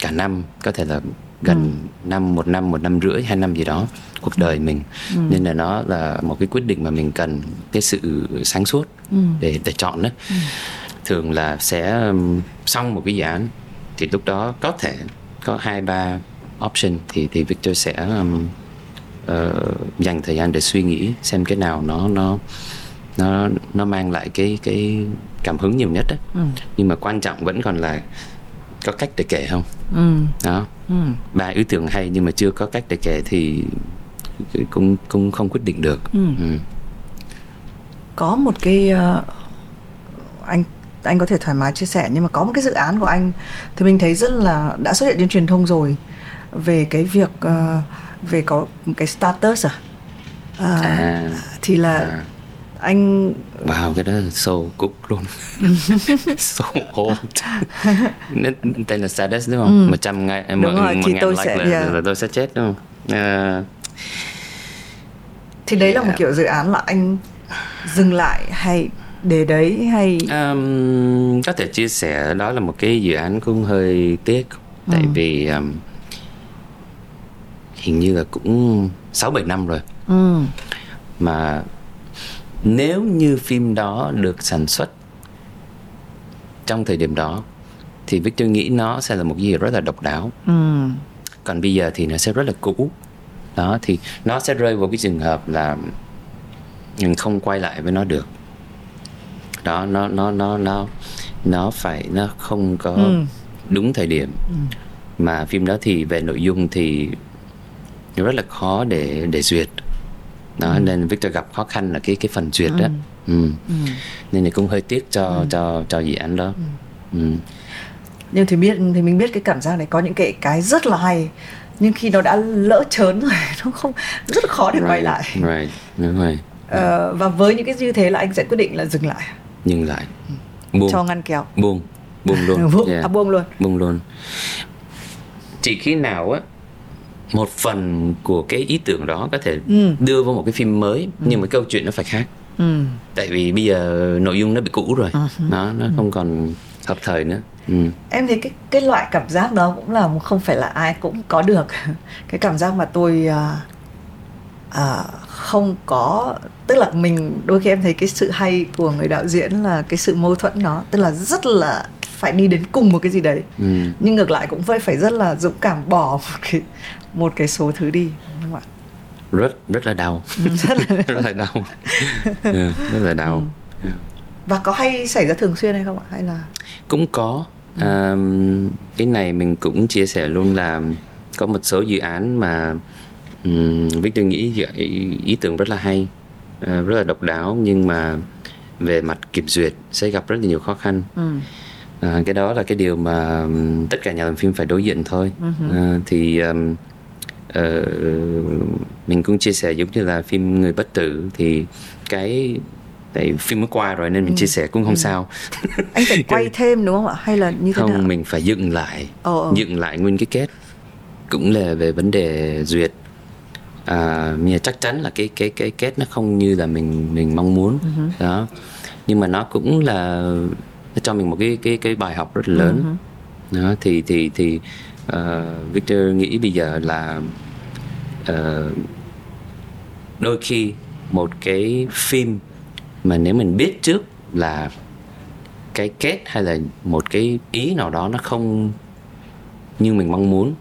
cả năm có thể là gần ừ. năm một năm một năm rưỡi hai năm gì đó cuộc đời mình ừ. nên là nó là một cái quyết định mà mình cần cái sự sáng suốt ừ. để để chọn đó ừ. thường là sẽ um, xong một cái dự án thì lúc đó có thể có hai ba option thì thì Victor sẽ um, uh, dành thời gian để suy nghĩ xem cái nào nó nó nó nó mang lại cái cái cảm hứng nhiều nhất đó. Ừ. nhưng mà quan trọng vẫn còn là có cách để kể không ừ. đó ừ. ba ý tưởng hay nhưng mà chưa có cách để kể thì cũng cũng không quyết định được ừ. Ừ. có một cái uh, anh anh có thể thoải mái chia sẻ nhưng mà có một cái dự án của anh thì mình thấy rất là đã xuất hiện trên truyền thông rồi về cái việc uh, về có cái status à, uh, à thì là à. anh vào cái đó sâu cục luôn sâu hồn tên là status đúng không ừ. một trăm ngày đúng một, rồi, một thì tôi like sẽ là, yeah. là tôi sẽ chết đúng không uh, thì đấy là một kiểu dự án là anh dừng lại hay để đấy hay um, có thể chia sẻ đó là một cái dự án cũng hơi tiếc tại ừ. vì um, hình như là cũng sáu bảy năm rồi ừ. mà nếu như phim đó được sản xuất trong thời điểm đó thì Victor nghĩ nó sẽ là một gì rất là độc đáo ừ. còn bây giờ thì nó sẽ rất là cũ đó thì nó sẽ rơi vào cái trường hợp là mình không quay lại với nó được đó nó nó nó nó nó phải nó không có ừ. đúng thời điểm ừ. mà phim đó thì về nội dung thì rất là khó để để duyệt đó ừ. nên Victor gặp khó khăn là cái cái phần duyệt đó ừ. Ừ. Ừ. nên là cũng hơi tiếc cho ừ. cho cho dự án đó ừ. Ừ. nhưng thì biết thì mình biết cái cảm giác này có những cái cái rất là hay nhưng khi nó đã lỡ chớn rồi nó không rất là khó để right. quay lại right. đúng rồi ờ, và với những cái như thế là anh sẽ quyết định là dừng lại dừng lại buông cho ngăn kéo buông buông luôn buông, yeah. à, buông luôn buông luôn chỉ khi nào á một phần của cái ý tưởng đó có thể ừ. đưa vào một cái phim mới ừ. nhưng mà câu chuyện nó phải khác ừ. tại vì bây giờ nội dung nó bị cũ rồi uh-huh. nó nó không còn hợp thời nữa. Ừ. em thấy cái cái loại cảm giác đó cũng là không phải là ai cũng có được. Cái cảm giác mà tôi uh, uh, không có tức là mình đôi khi em thấy cái sự hay của người đạo diễn là cái sự mâu thuẫn đó tức là rất là phải đi đến cùng một cái gì đấy. Ừ. nhưng ngược lại cũng phải phải rất là dũng cảm bỏ một cái một cái số thứ đi đúng không ạ? Rất rất là đau. Ừ, rất là, rất là đau. yeah, rất là đau. Ừ. và có hay xảy ra thường xuyên hay không ạ hay là cũng có ừ. à, cái này mình cũng chia sẻ luôn là có một số dự án mà um, Victor nghĩ ý, ý tưởng rất là hay uh, rất là độc đáo nhưng mà về mặt kiểm duyệt sẽ gặp rất là nhiều khó khăn ừ. à, cái đó là cái điều mà tất cả nhà làm phim phải đối diện thôi uh-huh. à, thì um, uh, mình cũng chia sẻ giống như là phim người bất tử thì cái tại phim mới qua rồi nên mình ừ. chia sẻ cũng không ừ. sao anh phải quay thêm đúng không ạ hay là như thế không nào? mình phải dựng lại oh, oh. dựng lại nguyên cái kết cũng là về vấn đề duyệt à, nhưng chắc chắn là cái cái cái kết nó không như là mình mình mong muốn uh-huh. đó nhưng mà nó cũng là nó cho mình một cái cái cái bài học rất là lớn uh-huh. đó thì thì thì uh, Victor nghĩ bây giờ là uh, đôi khi một cái phim mà nếu mình biết trước là cái kết hay là một cái ý nào đó nó không như mình mong muốn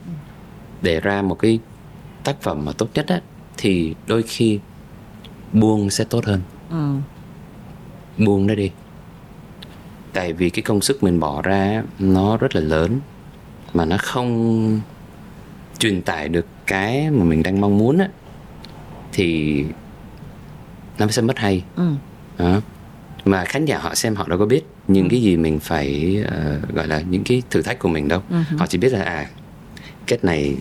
để ra một cái tác phẩm mà tốt nhất á thì đôi khi buông sẽ tốt hơn ừ. buông nó đi tại vì cái công sức mình bỏ ra nó rất là lớn mà nó không truyền tải được cái mà mình đang mong muốn á thì nó sẽ mất hay ừ. Đó mà khán giả họ xem họ đâu có biết những ừ. cái gì mình phải uh, gọi là những cái thử thách của mình đâu ừ. họ chỉ biết là à kết này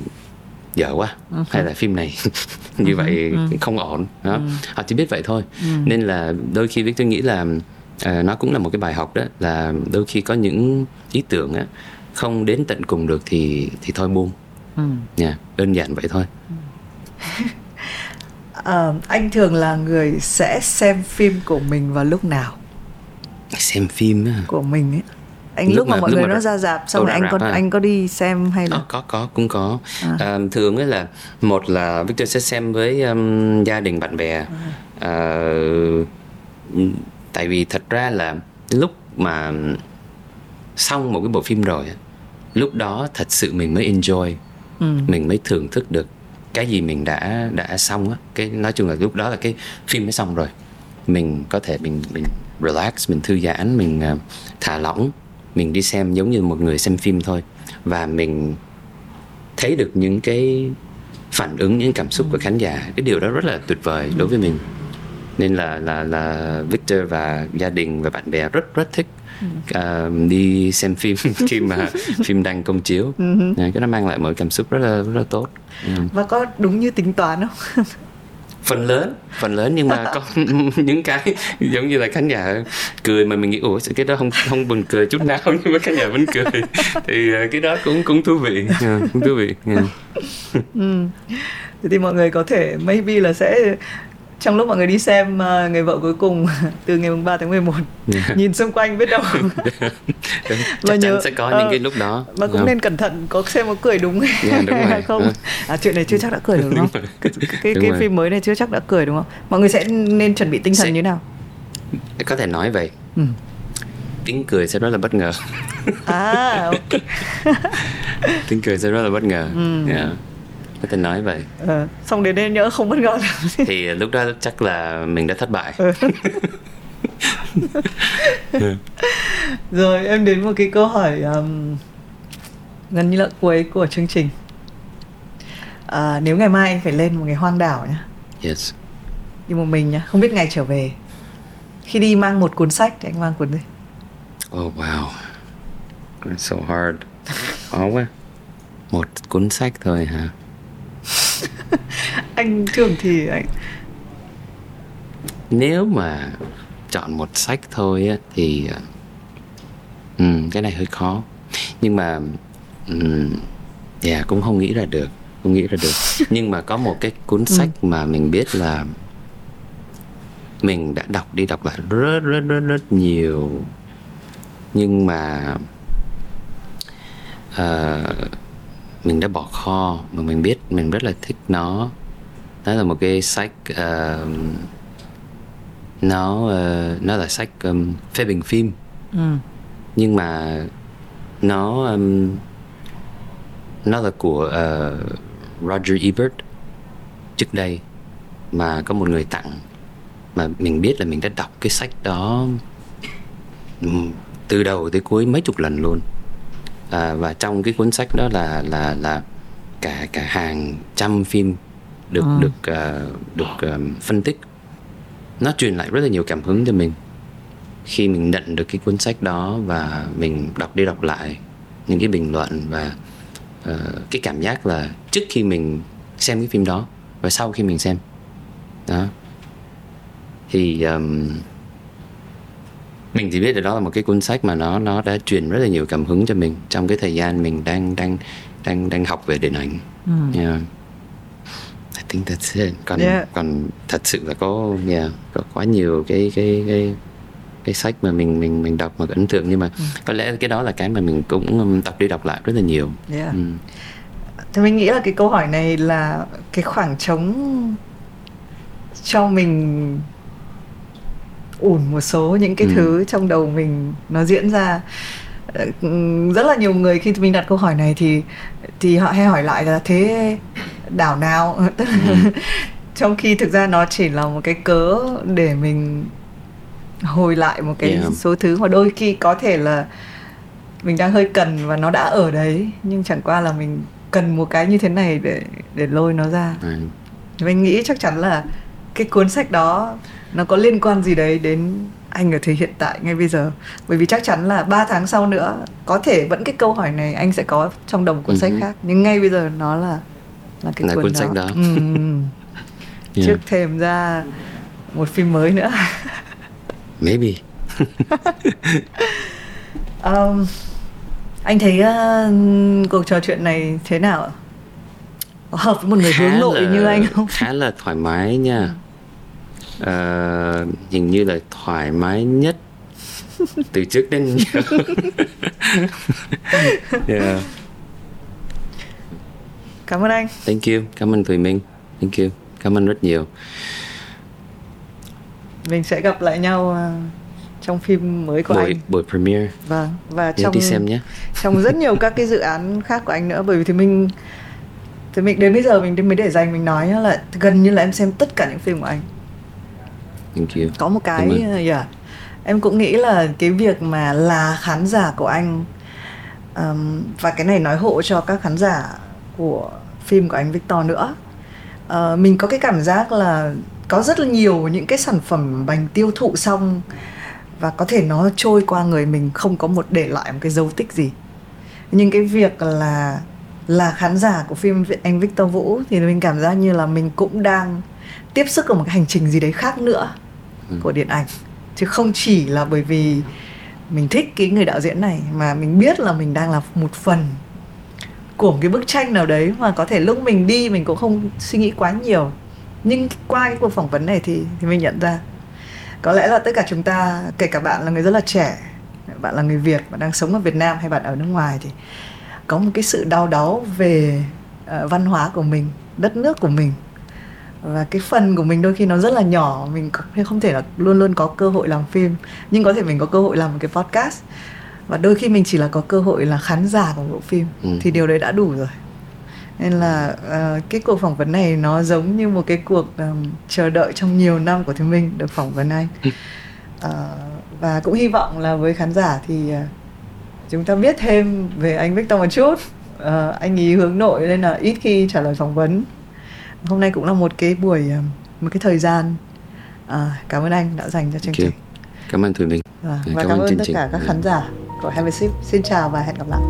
dở quá uh-huh. hay là phim này như uh-huh. vậy uh-huh. không ổn đó uh-huh. họ chỉ biết vậy thôi uh-huh. nên là đôi khi Victor nghĩ là uh, nó cũng là một cái bài học đó là đôi khi có những ý tưởng á không đến tận cùng được thì thì thôi buông uh-huh. yeah, đơn giản vậy thôi uh, anh thường là người sẽ xem phim của mình vào lúc nào xem phim á của mình ấy anh lúc, lúc mà, mà mọi người mà nó ra dạp xong rồi anh có à? anh có đi xem hay là có có, có cũng có à. um, thường ấy là một là Victor sẽ xem với um, gia đình bạn bè à. uh, tại vì thật ra là lúc mà xong một cái bộ phim rồi lúc đó thật sự mình mới enjoy ừ. mình mới thưởng thức được cái gì mình đã đã xong á cái nói chung là lúc đó là cái phim mới xong rồi. Mình có thể mình mình relax mình thư giãn mình uh, thả lỏng mình đi xem giống như một người xem phim thôi. Và mình thấy được những cái phản ứng những cảm xúc của khán giả. Cái điều đó rất là tuyệt vời đối với mình. Nên là là là Victor và gia đình và bạn bè rất rất thích uh, đi xem phim khi mà phim đang công chiếu. Uh cái nó mang lại một cảm xúc rất là rất là tốt. Ừ. và có đúng như tính toán không? Phần lớn phần lớn nhưng mà có những cái giống như là khán giả cười mà mình nghĩ ủa cái đó không không buồn cười chút nào. Nhưng mà khán giả vẫn cười. Thì ờ, cái đó cũng cũng thú vị. Yeah, cũng thú vị. Yeah. ừ. thì mọi người có thể maybe là sẽ trong lúc mọi người đi xem uh, người vợ cuối cùng từ ngày 3 tháng 11 yeah. nhìn xung quanh biết đâu. Yeah. chắc chắn nhớ, sẽ có uh, những cái lúc đó. mà cũng yeah. nên cẩn thận có xem có cười đúng yeah, đúng hay không? À, chuyện này chưa chắc đã cười đúng không? Cái cái, cái phim mới này chưa chắc đã cười đúng không? Mọi người sẽ nên chuẩn bị tinh thần sẽ... như nào? Có thể nói vậy. Ừ. tiếng cười sẽ rất là bất ngờ. À ok. Tiếng cười sẽ rất là bất ngờ. Ừ. yeah có thể nói vậy. Ờ, xong đến đây nhỡ không bất ngờ thì lúc đó chắc là mình đã thất bại. Ừ. rồi em đến một cái câu hỏi um, gần như là cuối của chương trình. À, nếu ngày mai anh phải lên một ngày hoang đảo nhá. Yes. Đi một mình nhá không biết ngày trở về. Khi đi mang một cuốn sách thì anh mang cuốn gì? Oh wow. It's so hard. Khó quá. Một cuốn sách thôi hả anh thường thì anh nếu mà chọn một sách thôi á, thì um, cái này hơi khó. Nhưng mà um, yeah, cũng không nghĩ ra được không nghĩ ra được. Nhưng mà có một cái cuốn ừ. sách mà mình biết là mình đã đọc đi đọc lại rất rất rất rất nhiều. Nhưng mà uh, mình đã bỏ kho mà mình biết mình rất là thích nó đó là một cái sách uh, nó uh, nó là sách um, phê bình phim. Ừ. nhưng mà nó um, nó là của uh, Roger Ebert. Trước đây mà có một người tặng mà mình biết là mình đã đọc cái sách đó từ đầu tới cuối mấy chục lần luôn. À, và trong cái cuốn sách đó là là là cả cả hàng trăm phim được à. được uh, được uh, phân tích nó truyền lại rất là nhiều cảm hứng cho mình khi mình nhận được cái cuốn sách đó và mình đọc đi đọc lại những cái bình luận và uh, cái cảm giác là trước khi mình xem cái phim đó và sau khi mình xem đó thì um, mình chỉ biết là đó là một cái cuốn sách mà nó nó đã truyền rất là nhiều cảm hứng cho mình trong cái thời gian mình đang đang đang đang học về điện ảnh. Ừ. Yeah. Think that's it. Còn yeah. còn thật sự là có yeah, có quá nhiều cái cái cái cái sách mà mình mình mình đọc mà ấn tượng nhưng mà ừ. có lẽ cái đó là cái mà mình cũng đọc đi đọc lại rất là nhiều. Yeah. Ừ. Thì mình nghĩ là cái câu hỏi này là cái khoảng trống cho mình ủn một số những cái ừ. thứ trong đầu mình nó diễn ra ờ, rất là nhiều người khi mình đặt câu hỏi này thì thì họ hay hỏi lại là thế đảo nào tức là ừ. trong khi thực ra nó chỉ là một cái cớ để mình hồi lại một cái yeah. số thứ mà đôi khi có thể là mình đang hơi cần và nó đã ở đấy nhưng chẳng qua là mình cần một cái như thế này để để lôi nó ra right. mình nghĩ chắc chắn là cái cuốn sách đó nó có liên quan gì đấy đến anh ở thời hiện tại ngay bây giờ bởi vì chắc chắn là 3 tháng sau nữa có thể vẫn cái câu hỏi này anh sẽ có trong đồng cuốn uh-huh. sách ừ khác nhưng ngay bây giờ nó là là cái là cuốn, cuốn đó. sách đó ừ. yeah. trước thêm ra một phim mới nữa maybe um, anh thấy uh, cuộc trò chuyện này thế nào ạ có hợp với một người khá hướng nội là, như anh không khá là thoải mái nha uh, hình như là thoải mái nhất từ trước đến giờ yeah. Cảm ơn anh. Thank you. Cảm ơn thùy minh. Thank you. Cảm ơn rất nhiều. Mình sẽ gặp lại nhau ờ, trong phim mới của buổi, anh. buổi premiere. Vâng và trong đi xem nhé. trong rất nhiều các cái dự án khác của anh nữa bởi vì thì mình thì mình đến bây giờ mình mới để dành mình nói là gần như là em xem tất cả những phim của anh. Thank you. có một cái yeah, dạ. em cũng nghĩ là cái việc mà là khán giả của anh um, và cái này nói hộ cho các khán giả của phim của anh Victor nữa. Uh, mình có cái cảm giác là có rất là nhiều những cái sản phẩm bánh tiêu thụ xong và có thể nó trôi qua người mình không có một để lại một cái dấu tích gì. Nhưng cái việc là là khán giả của phim anh Victor Vũ thì mình cảm giác như là mình cũng đang tiếp sức ở một cái hành trình gì đấy khác nữa ừ. của điện ảnh. Chứ không chỉ là bởi vì mình thích cái người đạo diễn này mà mình biết là mình đang là một phần của một cái bức tranh nào đấy mà có thể lúc mình đi mình cũng không suy nghĩ quá nhiều. Nhưng qua cái cuộc phỏng vấn này thì thì mình nhận ra có lẽ là tất cả chúng ta kể cả bạn là người rất là trẻ bạn là người việt bạn đang sống ở việt nam hay bạn ở nước ngoài thì có một cái sự đau đáu về uh, văn hóa của mình đất nước của mình. Và cái phần của mình đôi khi nó rất là nhỏ mình không thể là luôn luôn có cơ hội làm phim. Nhưng có thể mình có cơ hội làm một cái podcast và đôi khi mình chỉ là có cơ hội là khán giả của bộ phim. Ừ. thì điều đấy đã đủ rồi. Nên là uh, cái cuộc phỏng vấn này nó giống như một cái cuộc um, chờ đợi trong nhiều năm của Thiên Minh được phỏng vấn anh. Uh, và cũng hy vọng là với khán giả thì uh, chúng ta biết thêm về anh Victor một chút. Uh, anh ý hướng nội nên là ít khi trả lời phỏng vấn. Hôm nay cũng là một cái buổi uh, một cái thời gian. Uh, cảm ơn anh đã dành cho chương trình. Cảm ơn Thùy Minh. Và, và cảm, cảm ơn tất cả các khán giả của Have a Sip. Xin chào và hẹn gặp lại